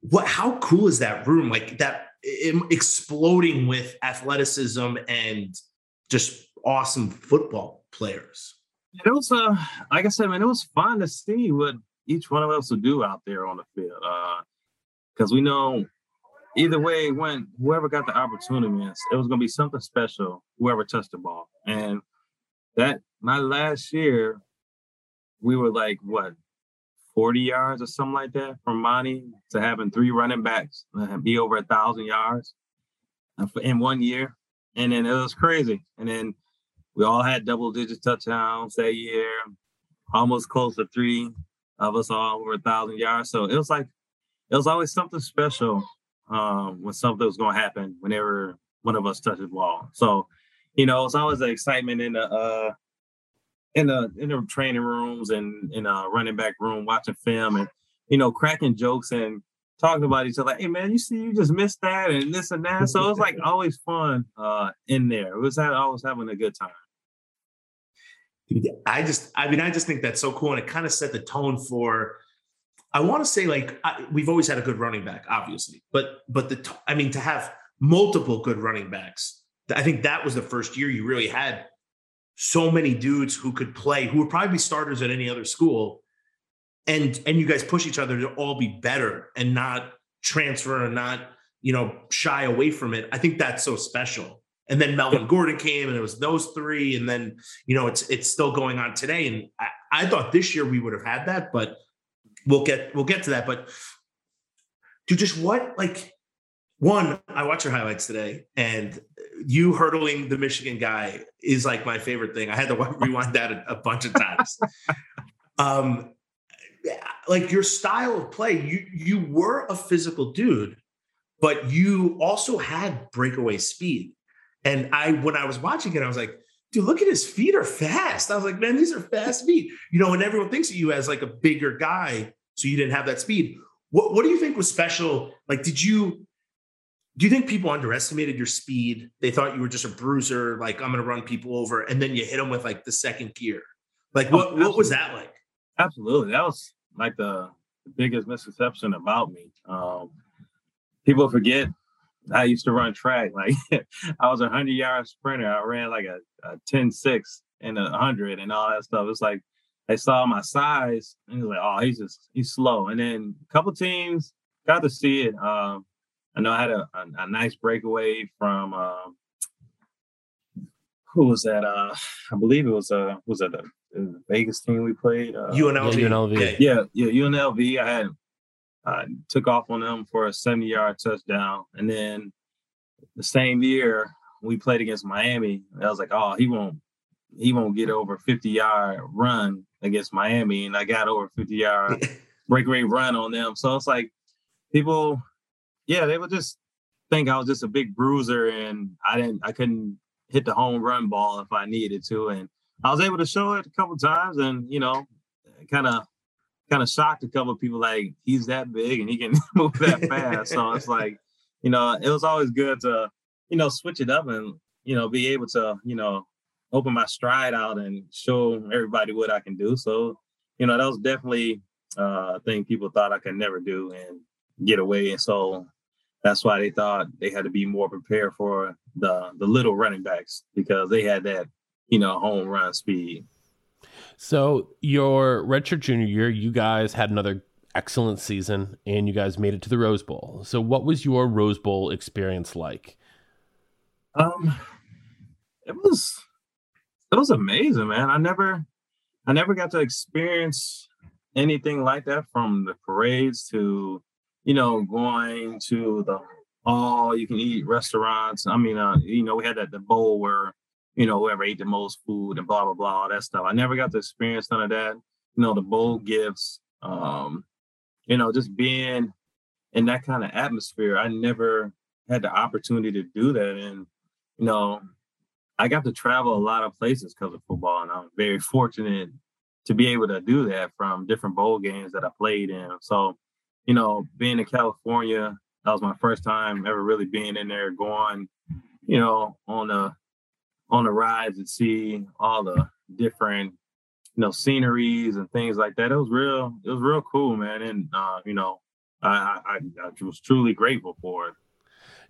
what? How cool is that room? Like that exploding with athleticism and just awesome football players. It was uh, like I said, man, it was fun to see what each one of us would do out there on the field. Because uh, we know either way when whoever got the opportunity, it was gonna be something special. Whoever touched the ball, and that my last year, we were like what 40 yards or something like that from Montee to having three running backs and be over a thousand yards in one year. And then it was crazy. And then we all had double digit touchdowns that year, almost close to three of us all over a thousand yards. So it was like, it was always something special um, when something was going to happen whenever one of us touched the ball. So, you know, it's always the excitement in the, uh, in the in the training rooms and in a running back room watching film and you know cracking jokes and talking about each other. Hey man, you see, you just missed that and this and that. So it was like always fun uh, in there. It was always having a good time. I just, I mean, I just think that's so cool, and it kind of set the tone for. I want to say like I, we've always had a good running back, obviously, but but the I mean to have multiple good running backs. I think that was the first year you really had so many dudes who could play, who would probably be starters at any other school, and and you guys push each other to all be better and not transfer and not you know shy away from it. I think that's so special. And then Melvin Gordon came, and it was those three, and then you know it's it's still going on today. And I, I thought this year we would have had that, but we'll get we'll get to that. But to just what like one, I watched your highlights today, and you hurdling the Michigan guy is like my favorite thing. I had to rewind that a, a bunch of times. um, like your style of play, you you were a physical dude, but you also had breakaway speed. And I, when I was watching it, I was like, dude, look at his feet are fast. I was like, man, these are fast feet. You know, and everyone thinks of you as like a bigger guy, so you didn't have that speed. What what do you think was special? Like, did you do you think people underestimated your speed? They thought you were just a bruiser, like I'm going to run people over, and then you hit them with like the second gear. Like what? Oh, what was that like? Absolutely, that was like the, biggest misconception about me. Um, people forget I used to run track. Like I was a hundred yard sprinter. I ran like a, a 10 6 and a hundred and all that stuff. It's like they saw my size and was like, oh, he's just he's slow. And then a couple teams got to see it. Um, I know I had a, a, a nice breakaway from um, who was that? Uh, I believe it was uh was that the, the Vegas team we played? Uh, UNLV. Yeah, UNLV. Yeah, yeah, UNLV. I had I took off on them for a 70 yard touchdown, and then the same year we played against Miami. I was like, oh, he won't he won't get over 50 yard run against Miami, and I got over 50 yard breakaway run on them. So it's like people yeah, they would just think I was just a big bruiser and I didn't I couldn't hit the home run ball if I needed to. And I was able to show it a couple times and you know, kind of kind of shocked a couple of people like he's that big and he can move that fast. so it's like, you know, it was always good to, you know, switch it up and, you know, be able to, you know, open my stride out and show everybody what I can do. So, you know, that was definitely uh, a thing people thought I could never do. And get away. And so that's why they thought they had to be more prepared for the the little running backs because they had that, you know, home run speed. So your redshirt junior year, you guys had another excellent season and you guys made it to the Rose Bowl. So what was your Rose Bowl experience like? Um it was it was amazing, man. I never I never got to experience anything like that from the parades to you know, going to the all you can eat restaurants. I mean, uh, you know, we had that the bowl where, you know, whoever ate the most food and blah blah blah, all that stuff. I never got to experience none of that. You know, the bowl gifts, um, you know, just being in that kind of atmosphere. I never had the opportunity to do that. And, you know, I got to travel a lot of places because of football, and I'm very fortunate to be able to do that from different bowl games that I played in. So you know, being in California, that was my first time ever really being in there, going, you know, on a on the rides and see all the different you know sceneries and things like that. It was real. It was real cool, man. And uh, you know, I, I I was truly grateful for it.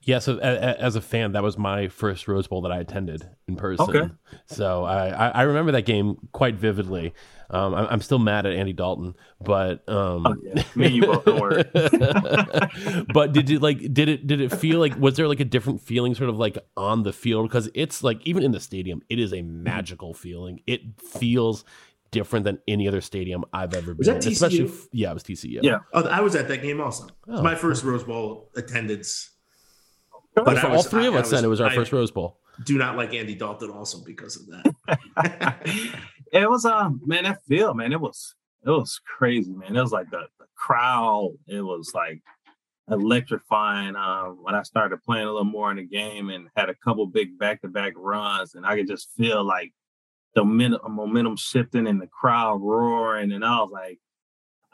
Yeah, so a, a, as a fan, that was my first Rose Bowl that I attended in person. Okay. So I, I, I remember that game quite vividly. Um, I'm, I'm still mad at Andy Dalton, but um, oh, yeah. me you both don't but did it like did it did it feel like was there like a different feeling sort of like on the field because it's like even in the stadium it is a magical feeling. It feels different than any other stadium I've ever Was been. that. TCU? Especially, yeah, it was TCU. Yeah. Oh, I was at that game also. It's Oh, my first Rose Bowl attendance. But, But for all was- three I- of us, then was- it was our I- first Rose Bowl. Do not like Andy Dalton also because of that. it was uh man, that feel, man, it was it was crazy, man. It was like the, the crowd, it was like electrifying. Um, when I started playing a little more in the game and had a couple big back-to-back runs, and I could just feel like the momentum, momentum shifting and the crowd roaring, and I was like,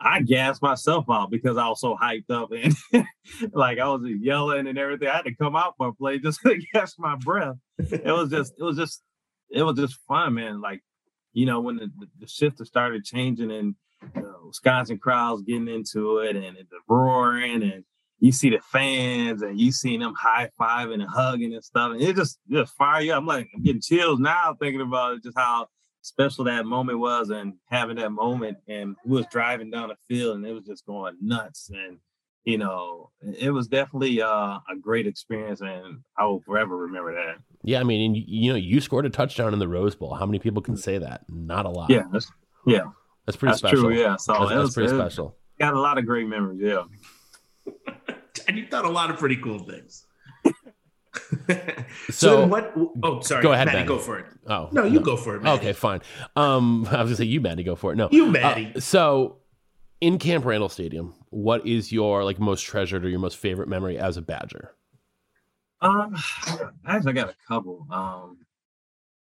I gassed myself out because I was so hyped up and like I was yelling and everything. I had to come out for a play just to catch my breath. It was just, it was just, it was just fun, man. Like, you know, when the, the shift started changing and uh, Wisconsin crowds getting into it and the roaring and you see the fans and you see them high fiving and hugging and stuff. And it just, just fire you. I'm like, I'm getting chills now thinking about it, just how special that moment was and having that moment and we was driving down the field and it was just going nuts and you know it was definitely uh, a great experience and i will forever remember that Yeah, I mean, and you, you know, you scored a touchdown in the Rose Bowl. How many people can say that? Not a lot. yeah that's, yeah that's pretty that's special. true yeah so that's, that's was pretty special. got a lot of great memories yeah and you've done a lot of pretty cool things. So, So- then what? Oh, sorry. Go ahead, Matty. Matty. Go for it. Oh No, you go for it. Matty. Okay, fine. Um, I was gonna say you, Matty, go for it. No, You, Uh, Matty. so, in Camp Randall Stadium, what is your like most treasured or your most favorite memory as a Badger? Um, I actually, I got a couple. Um,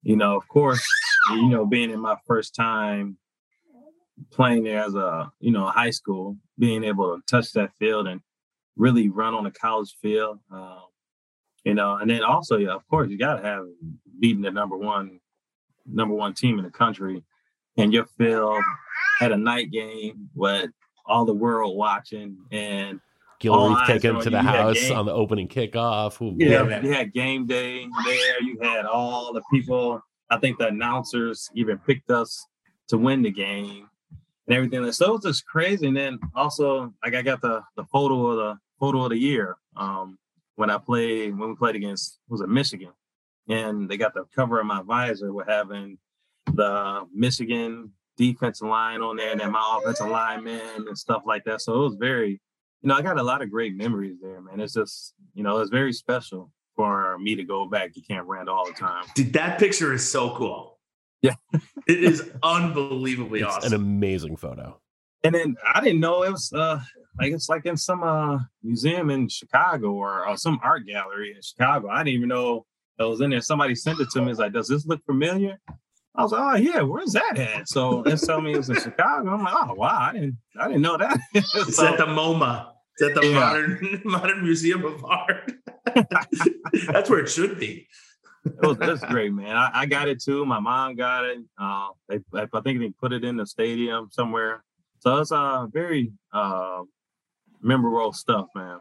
you know, of course, you know, being in my first time playing there as a you know high school, being able to touch that field and really run on a college field. Um, you know, and then also, yeah, of course, you got to have beating the number one number one team in the country, and your field had a night game with all the world watching and Gil All Reef taken to the you. You had house game. on the opening kickoff. Ooh, Yeah, Yeah, man. you had game day there. You had all the people. I think the announcers even picked us to win the game and everything. So it was just crazy. And then also, like I got the the photo of the photo of the year um, when I played when we played against was it Michigan, and they got the cover of my visor with having the Michigan defensive line on there and then my offensive lineman and stuff like that. So it was very you know, I got a lot of great memories there, man. It's just, you know, it's very special for me to go back to Camp Randall all the time. Dude, that picture is so cool. Yeah. it is unbelievably it's awesome. an amazing photo. And then I didn't know it was uh like it's like in some uh museum in Chicago or, or some art gallery in Chicago. I didn't even know it was in there. Somebody sent it to me. It's like, does this look familiar? I was like, oh yeah, where's that at? So it's telling me it was in Chicago. I'm like, oh wow, I didn't I didn't know that. it's So- at the MoMA. It's at the Yeah. modern modern Museum of Art. That's where it should be. it was, was great, man. I, I got it too. My mom got it. Uh, they, I think they put it in the stadium somewhere. So it's uh very uh memorable stuff, man.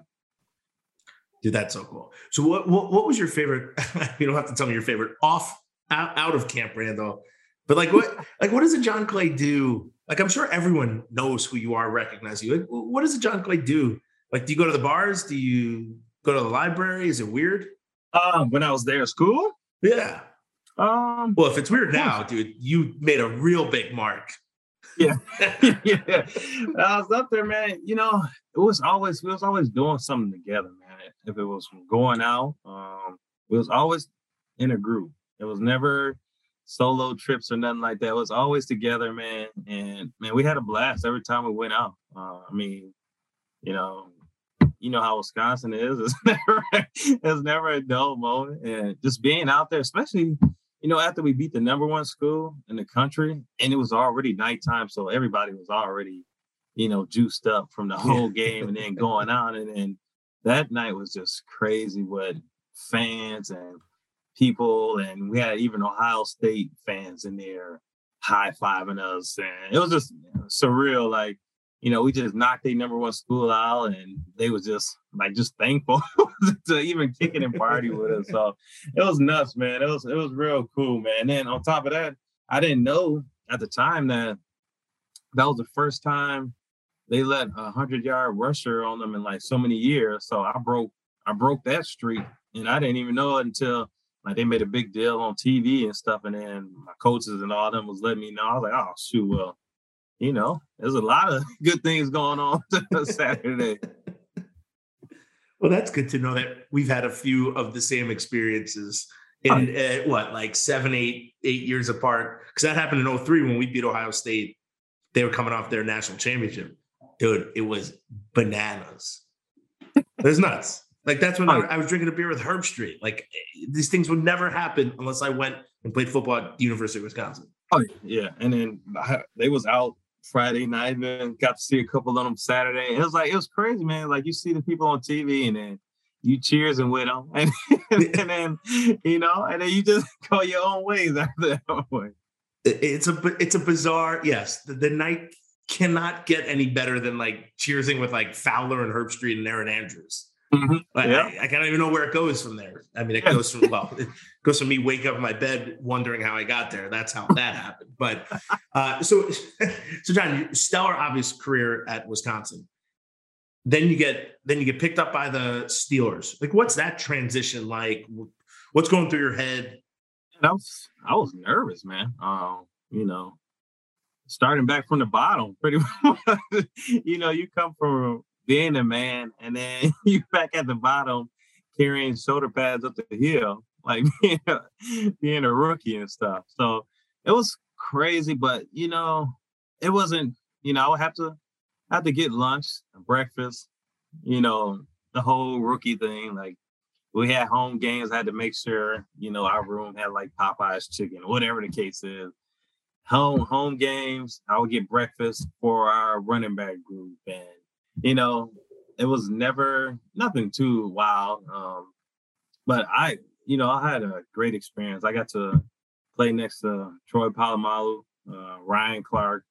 Dude, that's so cool. So what what, what was your favorite? you don't have to tell me your favorite off out, out of Camp Randall, but like what like what does a John Clay do? Like I'm sure everyone knows who you are, recognize you. Like, what does a John Clay do? Like, do you go to the bars? Do you go to the library? Is it weird? Um, when I was there at school, Yeah. um, Well, if it's weird now, dude, you made a real big mark. Yeah, yeah. I was up there, man. You know, it was always we was always doing something together, man. If it was going out, um, it was always in a group. It was never solo trips or nothing like that. It was always together, man. And man, we had a blast every time we went out. Uh, I mean, you know, you know how Wisconsin is. It's never it's never a dull moment. And just being out there, especially you know, after we beat the number one school in the country, and it was already nighttime, so everybody was already, you know, juiced up from the whole game, and then going out, and then that night was just crazy with fans and people, and we had even Ohio State fans in there high fiving us, and it was just surreal. Like, you know, we just knocked a number one school out, and they was just like just thankful to even kick it and party with us. So it was nuts, man. It was it was real cool, man. And then on top of that, I didn't know at the time that that was the first time they let a hundred yard rusher on them in like so many years. So I broke I broke that streak, and I didn't even know it until like they made a big deal on TV and stuff. And then my coaches and all them was letting me know. I was like, oh shoot, well, you know, there's a lot of good things going on Saturday. Well, that's good to know that we've had a few of the same experiences in uh, what, like seven, eight, eight years apart. Because that happened in 03 when we beat Ohio State. They were coming off their national championship. Dude, it was bananas. It was nuts. Like that's when I, I, was drinking a beer with Herbstreit. Like these things would never happen unless I went and played football at the University of Wisconsin. Oh yeah, and then I, they was out Friday night and got to see a couple of them Saturday. It was like it was crazy, man. Like you see the people on TV and then you cheers and with them, and, and then you know, and then you just go your own ways after that point. It's a it's a bizarre yes. The, the night cannot get any better than like cheersing with like Fowler and Herbstreit and Erin Andrews. Mm-hmm. Yeah. I, I, don't even know where it goes from there. I mean, it goes from well, it goes from me wake up in my bed wondering how I got there. That's how that happened. But uh, so, so John, stellar obvious career at Wisconsin. Then you get then you get picked up by the Steelers. Like, what's that transition like? What's going through your head? I was I was nervous, man. Um, you know, starting back from the bottom, pretty much. you know, you come from being a man, and then you back at the bottom carrying shoulder pads up the hill, like being a, rookie and stuff. So it was crazy, but you know, it wasn't. You know, I would have to I have to get lunch, and breakfast. You know, the whole rookie thing. Like we had home games, I had to make sure you know our room had like Popeye's chicken, whatever the case is. Home home games, I would get breakfast for our running back group, and you know, it was never nothing too wild. Um, but I, you know, I had a great experience. I got to play next to Troy Polamalu, uh, Ryan Clark,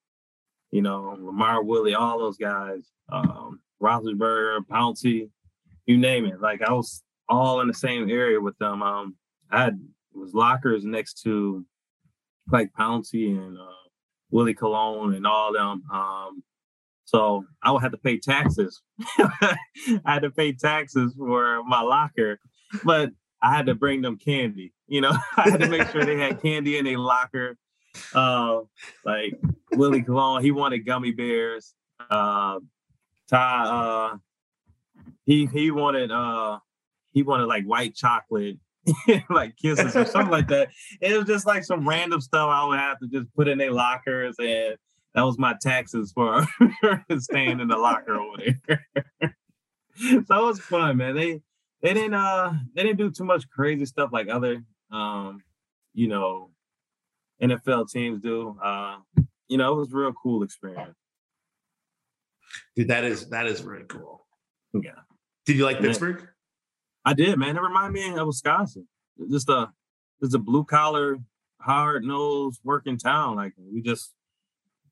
you know, LaMarr Woodley, all those guys, um, Roethlisberger, Pouncey, you name it. Like I was all in the same area with them. Um, I had was lockers next to like Pouncey and uh, Willie Colon and all them. Um, so I would have to pay taxes. I had to pay taxes for my locker, but I had to bring them candy. You know, I had to make sure they had candy in their locker. Uh, like Willie Colon, he wanted gummy bears. Uh, Ty, uh, he he wanted uh, he wanted like white chocolate, like kisses or something like that. It was just like some random stuff I would have to just put in their lockers and that was my taxes for staying in the locker over there. so it was fun, man. They they didn't uh they didn't do too much crazy stuff like other um you know NFL teams do. Uh you know, it was real cool experience. Dude, that is that is really cool. Yeah. Did you like Pittsburgh? I did, man. It reminded me of Wisconsin. Just a just a blue collar, hard nosed working town. Like we just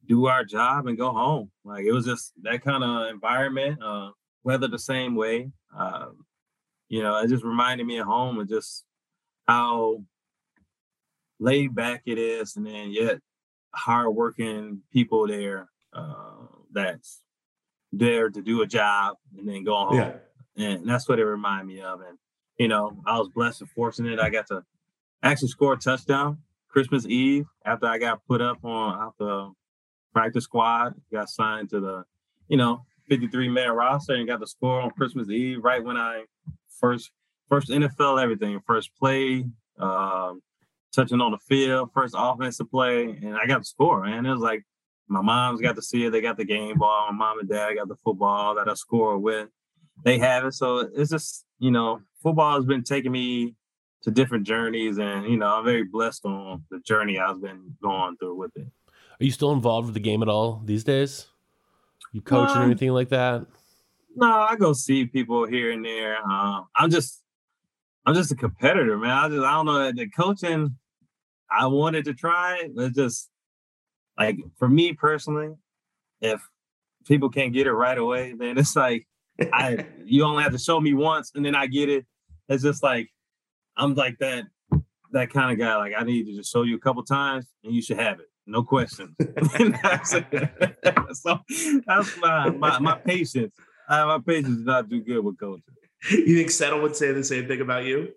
do our job and go home. Like it was just that kind of environment, uh, weather the same way. Uh, you know, it just reminded me of home and just how laid back it is, and then yet hardworking people there uh, that's there to do a job and then go home. Yeah. And that's what it reminded me of. And you know, I was blessed and fortunate. I got to actually score a touchdown Christmas Eve after I got put up on after practice squad, got signed to the, you know, 53 man roster and got the score on Christmas Eve, right when I first first NFL everything, first play, um, touching on the field, first offensive play, and I got the score, man. It was like my mom's got to see it, they got the game ball, my mom and dad got the football that I score with. They have it. So it's just, you know, football has been taking me to different journeys and you know, I'm very blessed on the journey I've been going through with it. Are you still involved with the game at all these days? You coaching or um, anything like that? No, I go see people here and there. Uh, I'm just, I'm just a competitor, man. I just I don't know the coaching. I wanted to try, but just like for me personally, if people can't get it right away, then it's like I you only have to show me once and then I get it. It's just like I'm like that that kind of guy. Like I need to just show you a couple times and you should have it. No questions. that's so that's my, my my patience. Uh, my patience is not too good with coaching. You think Settle would say the same thing about you?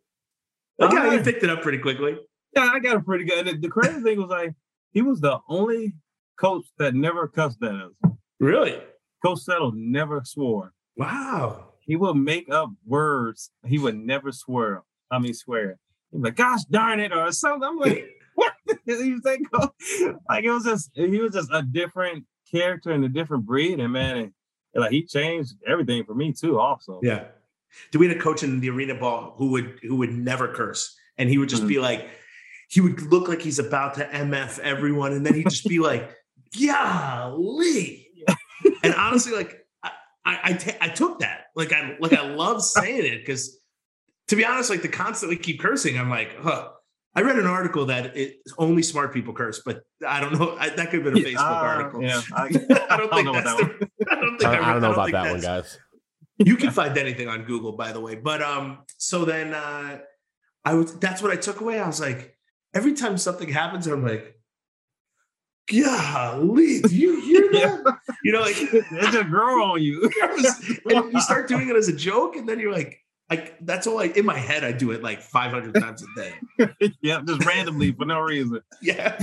Like, uh, you picked it up pretty quickly. Yeah, I got it pretty good. And the crazy thing was like he was the only coach that never cussed at us. Really? Coach Settle never swore. Wow. He would make up words. He would never swear. I mean, swear. He'd be like, "Gosh darn it," or something. I'm like? he say, like it was just he was just a different character and a different breed, and man, and, like he changed everything for me too. Also, yeah. Do we had a coach in the arena ball who would who would never curse, and he would just mm-hmm. be like, he would look like he's about to mf everyone, and then he'd just be like, "Golly," and honestly, like I I, t- I took that like I like I love saying it because to be honest, like to constantly keep cursing, I'm like, huh. I read an article that it, only smart people curse, but I don't know. I, that could have been a Facebook uh, article. Yeah, I, I, don't think that's the, I don't think I, I don't know about that one, guys. You can find anything on Google, by the way. But um, so then uh, I was. That's what I took away. I was like, every time something happens, I'm like, golly, do you hear that? You know, like it just grow on you. and you start doing it as a joke, and then you're like, like that's all I in my head. I do it like 500 times a day. yeah, just randomly for no reason. Yeah,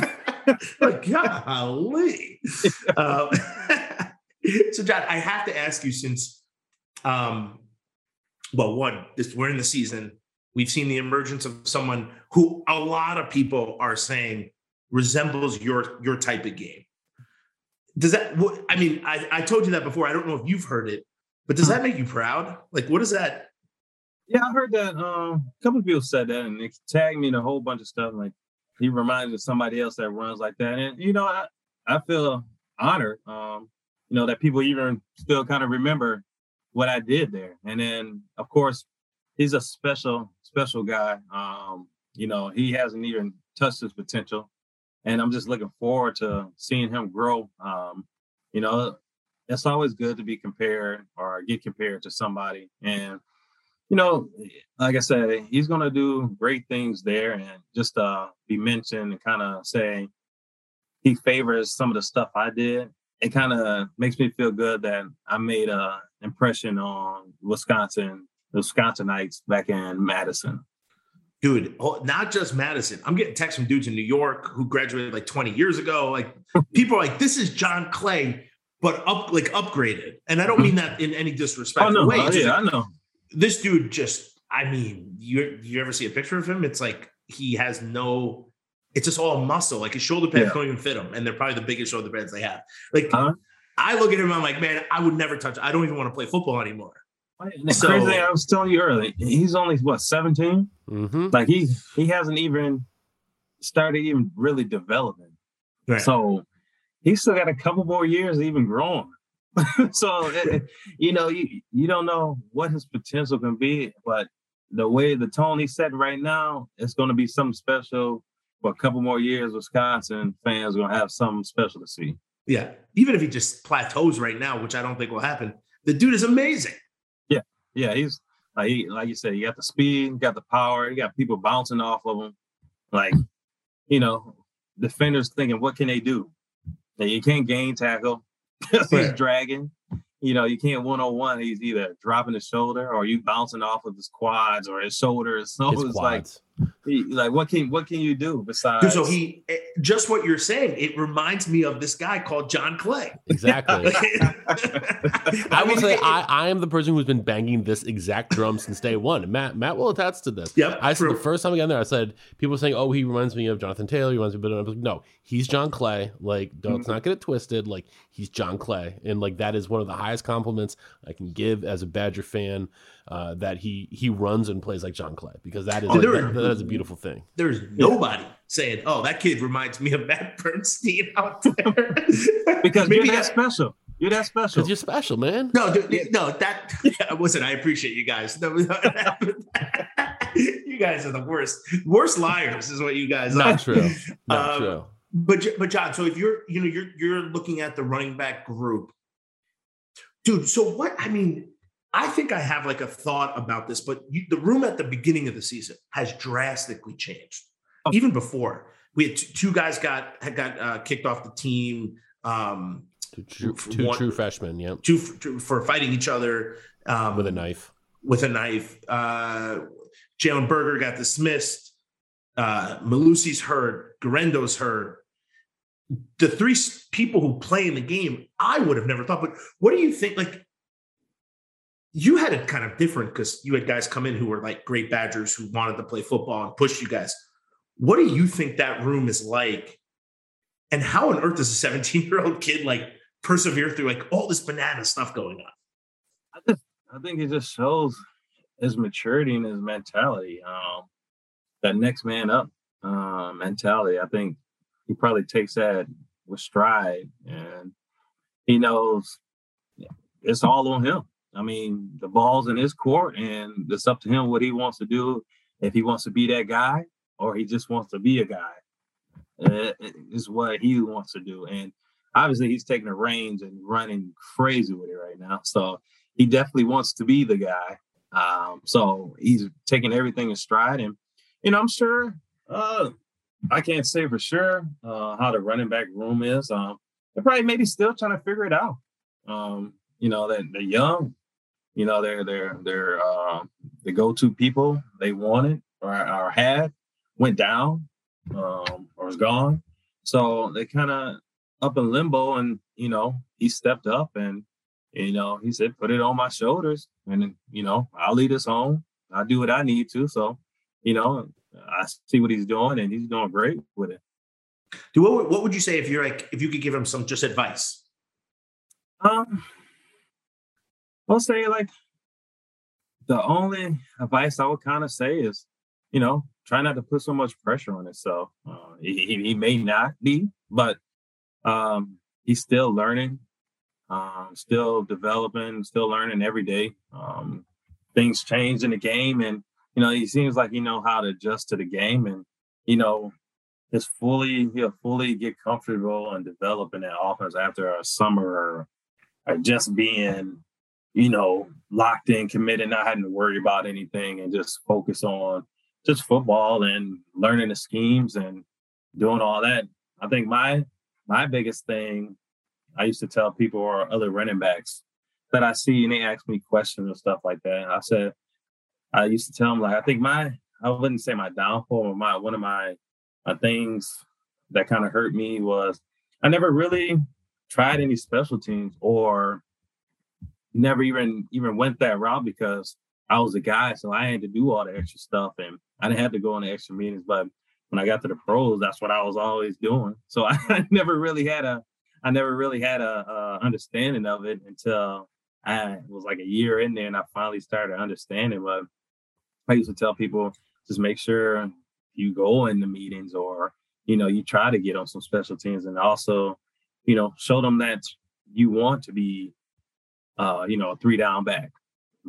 like golly. um, so, John, I have to ask you since, um, well, one, this we're in the season. We've seen the emergence of someone who a lot of people are saying resembles your your type of game. Does that? what I mean, I, I told you that before. I don't know if you've heard it, but does that make you proud? Like, what does that? Yeah, I heard that. Um, a couple of people said that, and they tagged me in a whole bunch of stuff. Like he of somebody else that runs like that, and you know, I I feel honored. Um, you know that people even still kind of remember what I did there, and then of course he's a special special guy. Um, you know, he hasn't even touched his potential, and I'm just looking forward to seeing him grow. Um, you know, it's always good to be compared or get compared to somebody, and you know, like I said, he's going to do great things there, and just uh, be mentioned and kind of say he favors some of the stuff I did. It kind of makes me feel good that I made a impression on Wisconsin, the Wisconsinites back in Madison. Dude, oh, not just Madison. I'm getting texts from dudes in New York who graduated like 20 years ago. Like people are like, "This is John Clay, but up like upgraded." And I don't mean that in any disrespectful oh, no. way. Oh, yeah, like, I know this dude just, I mean, you you ever see a picture of him? It's like he has no, it's just all muscle. Like his shoulder pads yeah. don't even fit him, and they're probably the biggest shoulder pads they have. Like huh? I look at him, I'm like, man, I would never touch. I don't even want to play football anymore. The so, crazy thing I was telling you earlier, he's only what 17. Mm-hmm. Like he he hasn't even started even really developing. Right. So he's still got a couple more years even growing. so it, you know you, you don't know what his potential can be but the way the tone he's setting right now it's going to be something special for a couple more years. Wisconsin fans are going to have something special to see. Yeah even if he just plateaus right now which i don't think will happen the dude is amazing. Yeah yeah he's like, he, like you said he got the speed he got the power he got people bouncing off of him. Like you know defenders thinking what can they do? And you can't gain tackle he's dragging. You know, you can't one on one. He's either dropping his shoulder or you bouncing off of his quads or his shoulders. So his it's quads. Like, he, like what can what can you do besides? So he eh, just what you're saying. It reminds me of this guy called John Clay. Exactly. I will say I, I am the person who's been banging this exact drum since day one. Matt Matt will attest to this. Yep. I said the first time I got there, I said people saying, "Oh, he reminds me of Jonathan Taylor." He reminds me, but I was like, "No, he's John Clay. Like, don't mm-hmm. not get it twisted. Like, he's John Clay, and like that is one of the highest compliments I can give as a Badger fan. Uh, that he he runs and plays like John Clay because that is oh, that, that is a beautiful thing. There's nobody saying, "Oh, that kid reminds me of Matt Bernstein out there," because maybe that's special. You're that special. Because you're special, man. No, no, that. Yeah, listen, I appreciate you guys. No, you guys are the worst. Worst liars is what you guys Not are. true. Not Um, true. But but John, so if you're you know you're you're looking at the running back group, dude. So what? I mean, I think I have like a thought about this, but you, the room at the beginning of the season has drastically changed. Oh. Even before we had t- two guys got had got uh, kicked off the team. Um, Two, true, for two one- true freshmen. Yep. two for, two for fighting each other um, With a knife. with a knife. Uh, Jalen Berger got dismissed. Uh, Mellusi's hurt. Guerendo's hurt. The three people who play in the game, I would have never thought. But what do you think? Like, you had it kind of different because you had guys come in who were like great Badgers who wanted to play football and push you guys. What do you think that room is like? And how on earth does a 17 year old kid like persevere through like all this banana stuff going on? I just I think it just shows his maturity and his mentality. Um, that next man up uh, mentality. I think he probably takes that with stride, and he knows it's all on him. I mean, the ball's in his court, and it's up to him what he wants to do. If he wants to be that guy, or he just wants to be a guy, uh, is what he wants to do. And obviously, he's taking the reins and running crazy with it right now. So he definitely wants to be the guy. Um, so he's taking everything in stride, and you know, I'm sure. Uh, I can't say for sure uh, how the running back room is. Um, they're probably maybe still trying to figure it out. Um, you know, they're, they're young. You know, they're they're they're uh, the go-to people they wanted or, or had went down um, or was gone. So they kind of up in limbo, and you know, he stepped up and you know, he said, put it on my shoulders and, you know, I'll lead us home. I'll do what I need to. So, you know, I see what he's doing and he's doing great with it. Dude, what, would- what would you say if you're like if you could give him some just advice? Um, I'll say like the only advice I would kind of say is, you know, try not to put so much pressure on himself. Uh, he, he, may not be, but um, he's still learning, um, still developing, still learning every day. Um, things change in the game, and you know, he seems like he know how to adjust to the game, and you know, just fully he'll fully get comfortable and develop in that offense after a summer or, or just being, you know, locked in, committed, not having to worry about anything, and just focus on just football and learning the schemes and doing all that. I think my my biggest thing I used to tell people or other running backs that I see and they ask me questions and stuff like that. I said I used to tell them like I think my I wouldn't say my downfall or my one of my my things that kind of hurt me was I never really tried any special teams or never even even went that route because I was a guy, so I had to do all the extra stuff and I didn't have to go on the extra meetings. But when I got to the pros, that's what I was always doing. So I never really had a I never really had a, a understanding of it until I was like a year in there and I finally started understanding. But I used to tell people just make sure you go in the meetings or you know you try to get on some special teams and also you know show them that you want to be uh you know a three down back.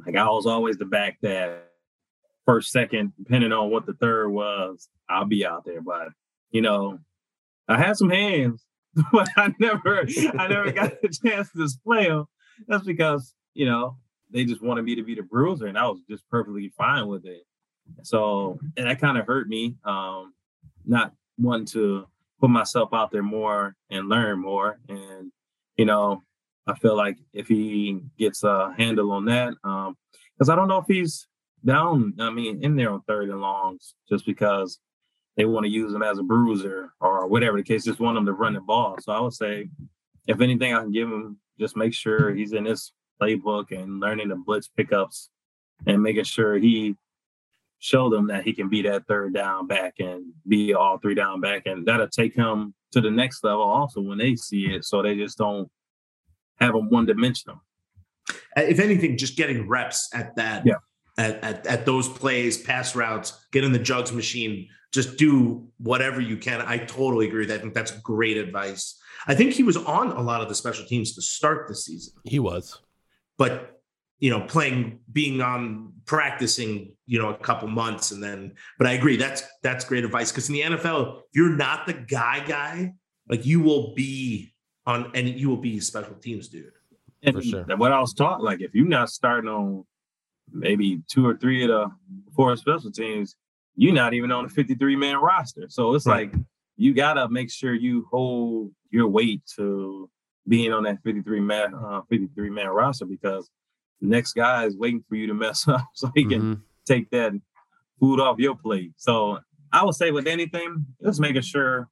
Like i was always the back that first second depending on what the third was i'll be out there but you know i had some hands but i never i never got a chance to display them that's because you know they just wanted me to be the bruiser and i was just perfectly fine with it. So and that kind of hurt me um not wanting to put myself out there more and learn more and you know i feel like if he gets a handle on that um because i don't know if he's down i mean in there on third and longs just because they want to use him as a bruiser or whatever the case just want him to run the ball. So i would say if anything i can give him just make sure he's in his playbook and learning the blitz pickups and making sure he show them that he can be that third down back and be all three down back. And that'll take him to the next level also when they see it. So they just don't have him one dimensional If anything, just getting reps at that, Yeah. at, at at those plays, pass routes, get in the jugs machine, just do whatever you can. I totally agree with that. I think that's great advice. I think he was on a lot of the special teams to start the season, He was. but you know, playing, being on practicing, you know, a couple months, and then. But I agree, that's that's great advice because in the NFL, if you're not the guy guy, like you will be on, and you will be special teams dude. And For sure. what I was taught, like if you're not starting on maybe two or three of the four special teams, you're not even on a 53 man roster. So it's Right. like you gotta make sure you hold your weight to being on that 53 man uh, 53 man roster because the next guy is waiting for you to mess up so he can Mhm. take that food off your plate. So I would say with anything, just making sure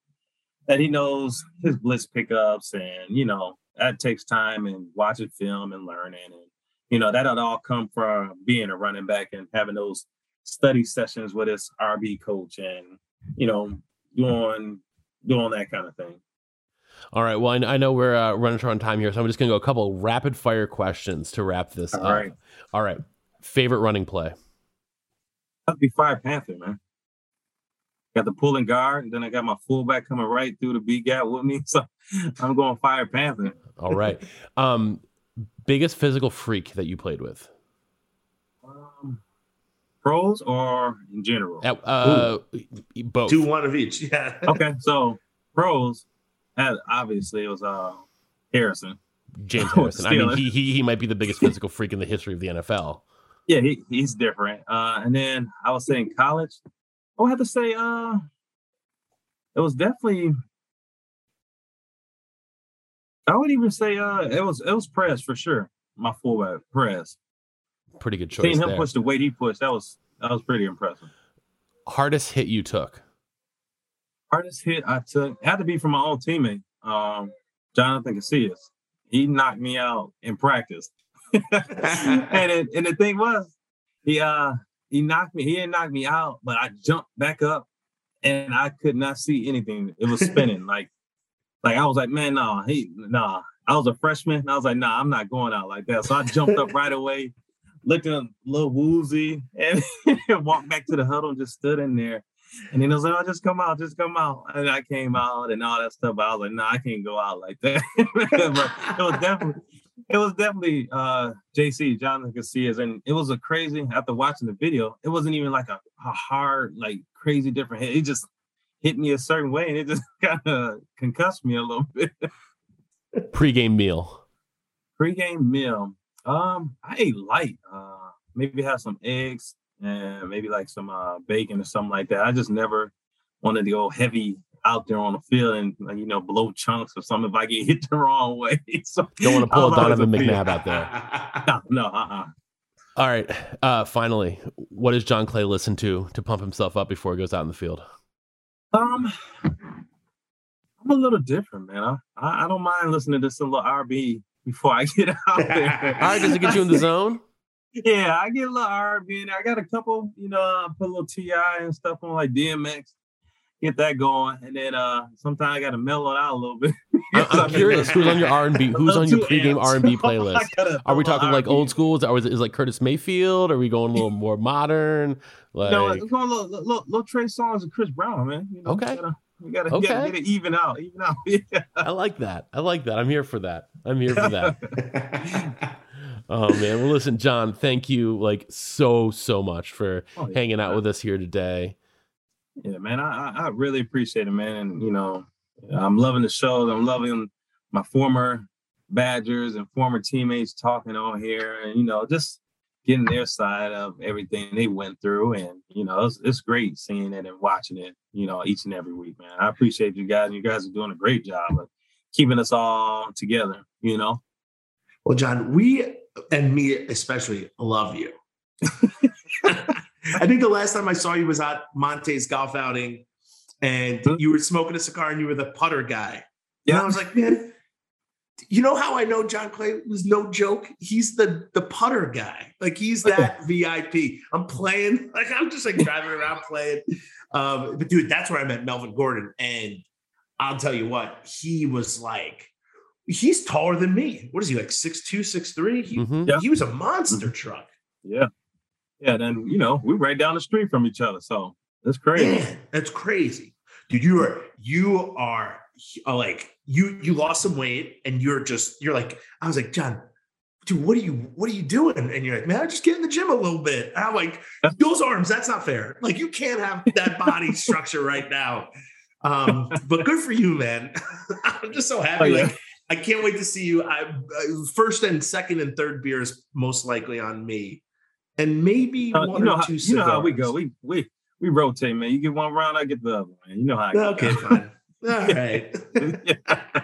that he knows his blitz pickups and you know that takes time and watching film and learning and you know that'll all come from being a running back and having those study sessions with his RB coach and you know doing doing that kind of thing. All right. Well, I, I know we're uh, running short on time here, so I'm just going to go a couple rapid fire questions to wrap this All up. right. All right. Favorite running play? I'd be Fire Panther, man. Got the pulling guard, and then I got my fullback coming right through the B gap with me. So I'm going Fire Panther. All right. um, biggest physical freak that you played with? Um, pros or in general? Uh, uh, both. Do one of each. Yeah. okay, so pros, had obviously it was uh Harrison. James Harrison. I mean, he, he he might be the biggest physical freak in the history of the NFL. Yeah, he, he's different. Uh, and then I was saying college. I would have to say, uh, it was definitely. I would even say, uh, it was it was Prez for sure. My fullback Prez. Pretty good choice Seeing him there. push the weight he pushed, that was that was pretty impressive. Hardest hit you took? Hardest hit I took had to be from my own teammate, um, Jonathan Casillas. He knocked me out in practice. and it, and the thing was, he uh he knocked me. He didn't knock me out, but I jumped back up, and I could not see anything. It was spinning like, like I was like, man, no, he nah. I was a freshman. And I was like, nah, I'm not going out like that. So I jumped up right away, looked a little woozy, and walked back to the huddle and just stood in there. And then I was like, oh, just come out, just come out. And I came out and all that stuff. But I was like, nah, I can't go out like that. but it was definitely it was definitely uh JC, Jonathan Casillas. And it was a crazy after watching the video, it wasn't even like a, a hard, like crazy different hit. It just hit me a certain way and it just kind of concussed me a little bit. Pre-game meal. Pre-game meal. Um, I ate light. Uh maybe have some eggs and maybe like some uh bacon or something like that. I just never wanted to go heavy out there on the field and like, you know blow chunks or something if I get hit the wrong way. So Don't want to pull a I'm always Donovan McNabb out there. No, no, uh-uh. All right. Uh, finally, what does John Clay listen to to pump himself up before he goes out in the field? Um, I'm a little different, man. I, I, I don't mind listening to some little RB before I get out there. All right. Does it get you in the zone? Yeah, I get a little RB in there. I got a couple, you know, I put a little TI and stuff on like DMX, get that going, and then uh sometimes I got to mellow it out a little bit. I- I'm curious. Who's on your R and B? Who's on your pregame. R and B playlist? Are we talking like R&B. old schools, or is it is like Curtis Mayfield? Are we going a little more modern? Like, No, it's going little, little, little, Trey Songz and Chris Brown, man. You know, Okay. You gotta, you gotta, you Okay. gotta get it even out, even out. Yeah. I like that. I like that. I'm here for that. I'm here for that. oh man. Well, listen, John. Thank you like so so much for Oh, yeah. hanging out with us here today. Yeah, man, I, I really appreciate it, man. And you know, I'm loving the show. I'm loving my former Badgers and former teammates talking on here, and you know, just getting their side of everything they went through. And you know, it's, it's great seeing it and watching it. You know, each and every week, man. I appreciate you guys. You guys are doing a great job of keeping us all together. You know. Well, John, we and me especially love you. I think the last time I saw you was at Montee's golf outing, and you were smoking a cigar and you were the putter guy. And Yeah. I was like, man, you know how I know John Clay was no joke? He's the the putter guy. Like he's that VIP. I'm playing, like I'm just like driving around playing. Um, but dude, that's where I met Melvin Gordon. And I'll tell you what, he was like, he's taller than me. What is he like? Six two, six three? He Mhm. Yeah. he was a monster truck. Yeah. Yeah. Then you know, we're right down the street from each other, so that's crazy. Man, that's crazy. Dude, you are you are uh, like you you lost some weight and you're just you're like I was like John dude, what are you, what are you doing? And you're like, man, I just get in the gym a little bit. And I'm like, those arms, that's not fair. Like you can't have that body structure right now. Um, but good for you, man. I'm just so happy. Oh, yeah. Like I can't wait to see you. I, first and second and third beers most likely on me, and maybe uh, one you know or how, two. Cigars. You know how we go. We we we rotate, man. You get one round, I get the other one. You know how. I okay, fine. All right.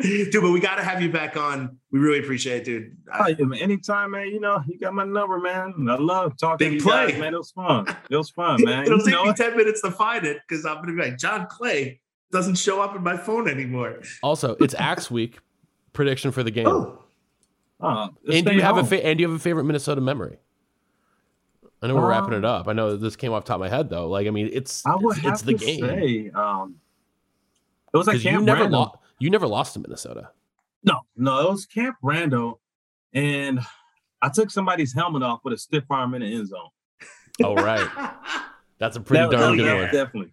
dude, but we got to have you back on. We really appreciate it, dude. Oh, yeah, man. Anytime, man. You know, you got my number, man. I love talking Big to you play. guys, man. It was fun. It was fun, man. It'll you take me 10 minutes to find it because I'm going to be like, John Clay doesn't show up in my phone anymore. Also, it's Axe Week. Prediction for the game. Oh. Uh, and do you have home. a fa- and do you have a favorite Minnesota memory? I know we're um, wrapping it up. I know this came off top of my head though. Like I mean, it's I would it's, have it's the to game. Say, um, it was like Camp you never lost. You never lost to Minnesota. No, no, it was Camp Randall, and I took somebody's helmet off with a stiff arm in the end zone. Oh right, that's a pretty that, darn good one. Definitely,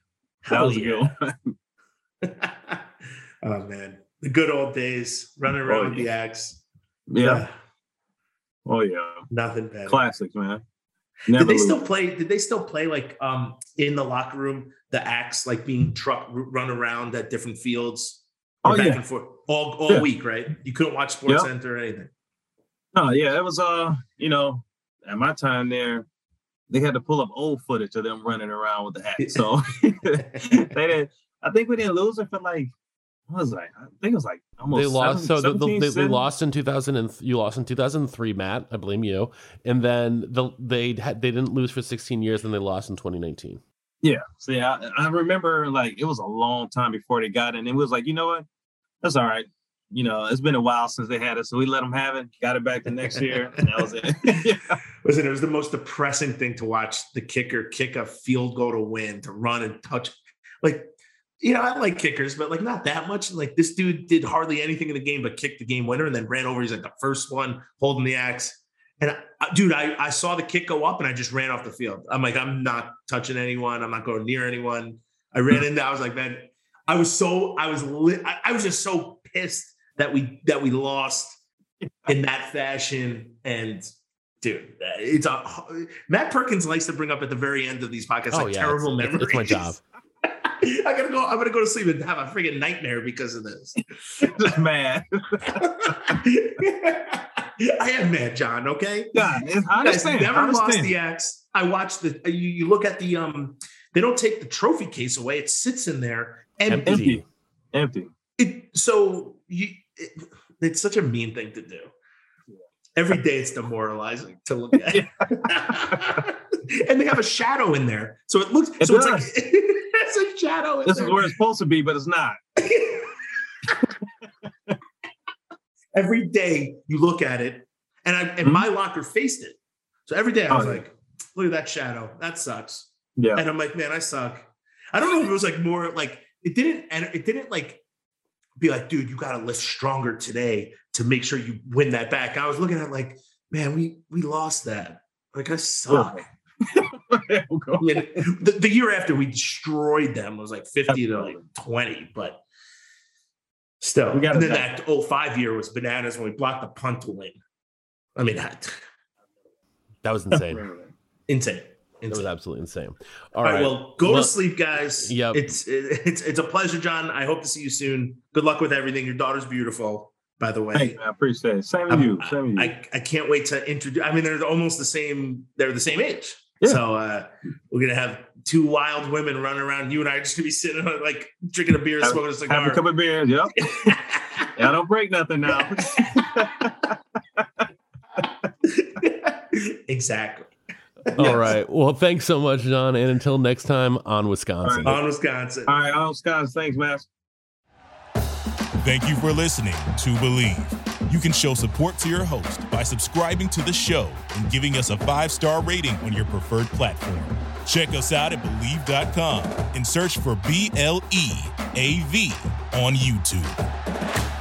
that was yeah. a good one. oh man, the good old days running around oh, yeah. with the axe. Yeah. oh yeah. Nothing better. Classics, man. Never did they still play? Did they still play like um in the locker room the axe like being truck run around at different fields? Oh back yeah, and forth all all yeah. week, right? You couldn't watch Sports yep. Center or anything. No, yeah, it was uh, you know, at my time there, they had to pull up old footage of them running around with the axe. So they didn't. I think we didn't lose it for like what was I? I think it was like almost. They lost. so the, the, they, they, lost in 2000 and you lost in 2003, Matt. I blame you. And then the, they had they didn't lose for 16 years, and they lost in 2019. Yeah. See, I, I remember like it was a long time before they got it, and it was like, you know what? That's all right. You know, it's been a while since they had it, so we let them have it. Got it back the next year, and that was it. yeah. Listen, it was the most depressing thing to watch the kicker kick a field goal to win, to run and touch. Like you know, I like kickers, but like not that much. Like this dude did hardly anything in the game but kicked the game winner and then ran over. He's like the first one holding the axe. And I, dude, I, I saw the kick go up and I just ran off the field. I'm like, I'm not touching anyone. I'm not going near anyone. I ran into. I was like, man, I was so I was lit. I, I was just so pissed that we that we lost in that fashion. And dude, it's a Matt Perkins likes to bring up at the very end of these podcasts oh, like yeah, terrible it's, memories. It's my job. I gotta go. I'm gonna go to sleep and have a freaking nightmare because of this. Just mad. I am mad, John. Okay. Yeah, I understand. never I understand. lost the axe. I watched the. You, you, look at the um. They don't take the trophy case away. It sits in there empty. Empty. empty. It so you. It, it's such a mean thing to do. Every day it's demoralizing to look at. and they have a shadow in there. So it looks it so does. it's like it's a shadow. this there. is where it's supposed to be, but it's not. every day you look at it, and I and mm-hmm. my locker faced it. So every day I was oh, like, look at that shadow. That sucks. Yeah. And I'm like, man, I suck. I don't know if it was like more like it didn't and it didn't like be like, dude, you gotta lift stronger today to make sure you win that back. I was looking at like, man, we we lost that. Like I suck. I the, the, year after we destroyed them was like 50 to like 20, but still. We got and then that 05 year was bananas when we blocked the punt to win. I mean, that, that was insane. insane. It was absolutely insane. All, All right, right, well, go well, to sleep, guys. Yep. It's it's it's a pleasure, John. I hope to see you soon. Good luck with everything. Your daughter's beautiful by the way. Hey, I appreciate it. Same with you. Same with you. I, I can't wait to introduce. I mean, they're almost the same. They're the same age. Yeah. So uh, we're gonna have two wild women running around. You and I are just gonna be sitting on like drinking a beer, have, smoking a cigar, have a cup of beer. Yep. yeah, don't break nothing now. exactly. All yes. right. Well, thanks so much, John. And until next time, on Wisconsin. Right. On Wisconsin. All right, on Wisconsin. Thanks, Max. Thank you for listening to Bleav. You can show support to your host by subscribing to the show and giving us a five star rating on your preferred platform. Check us out at Bleav.com and search for B L E A V on YouTube.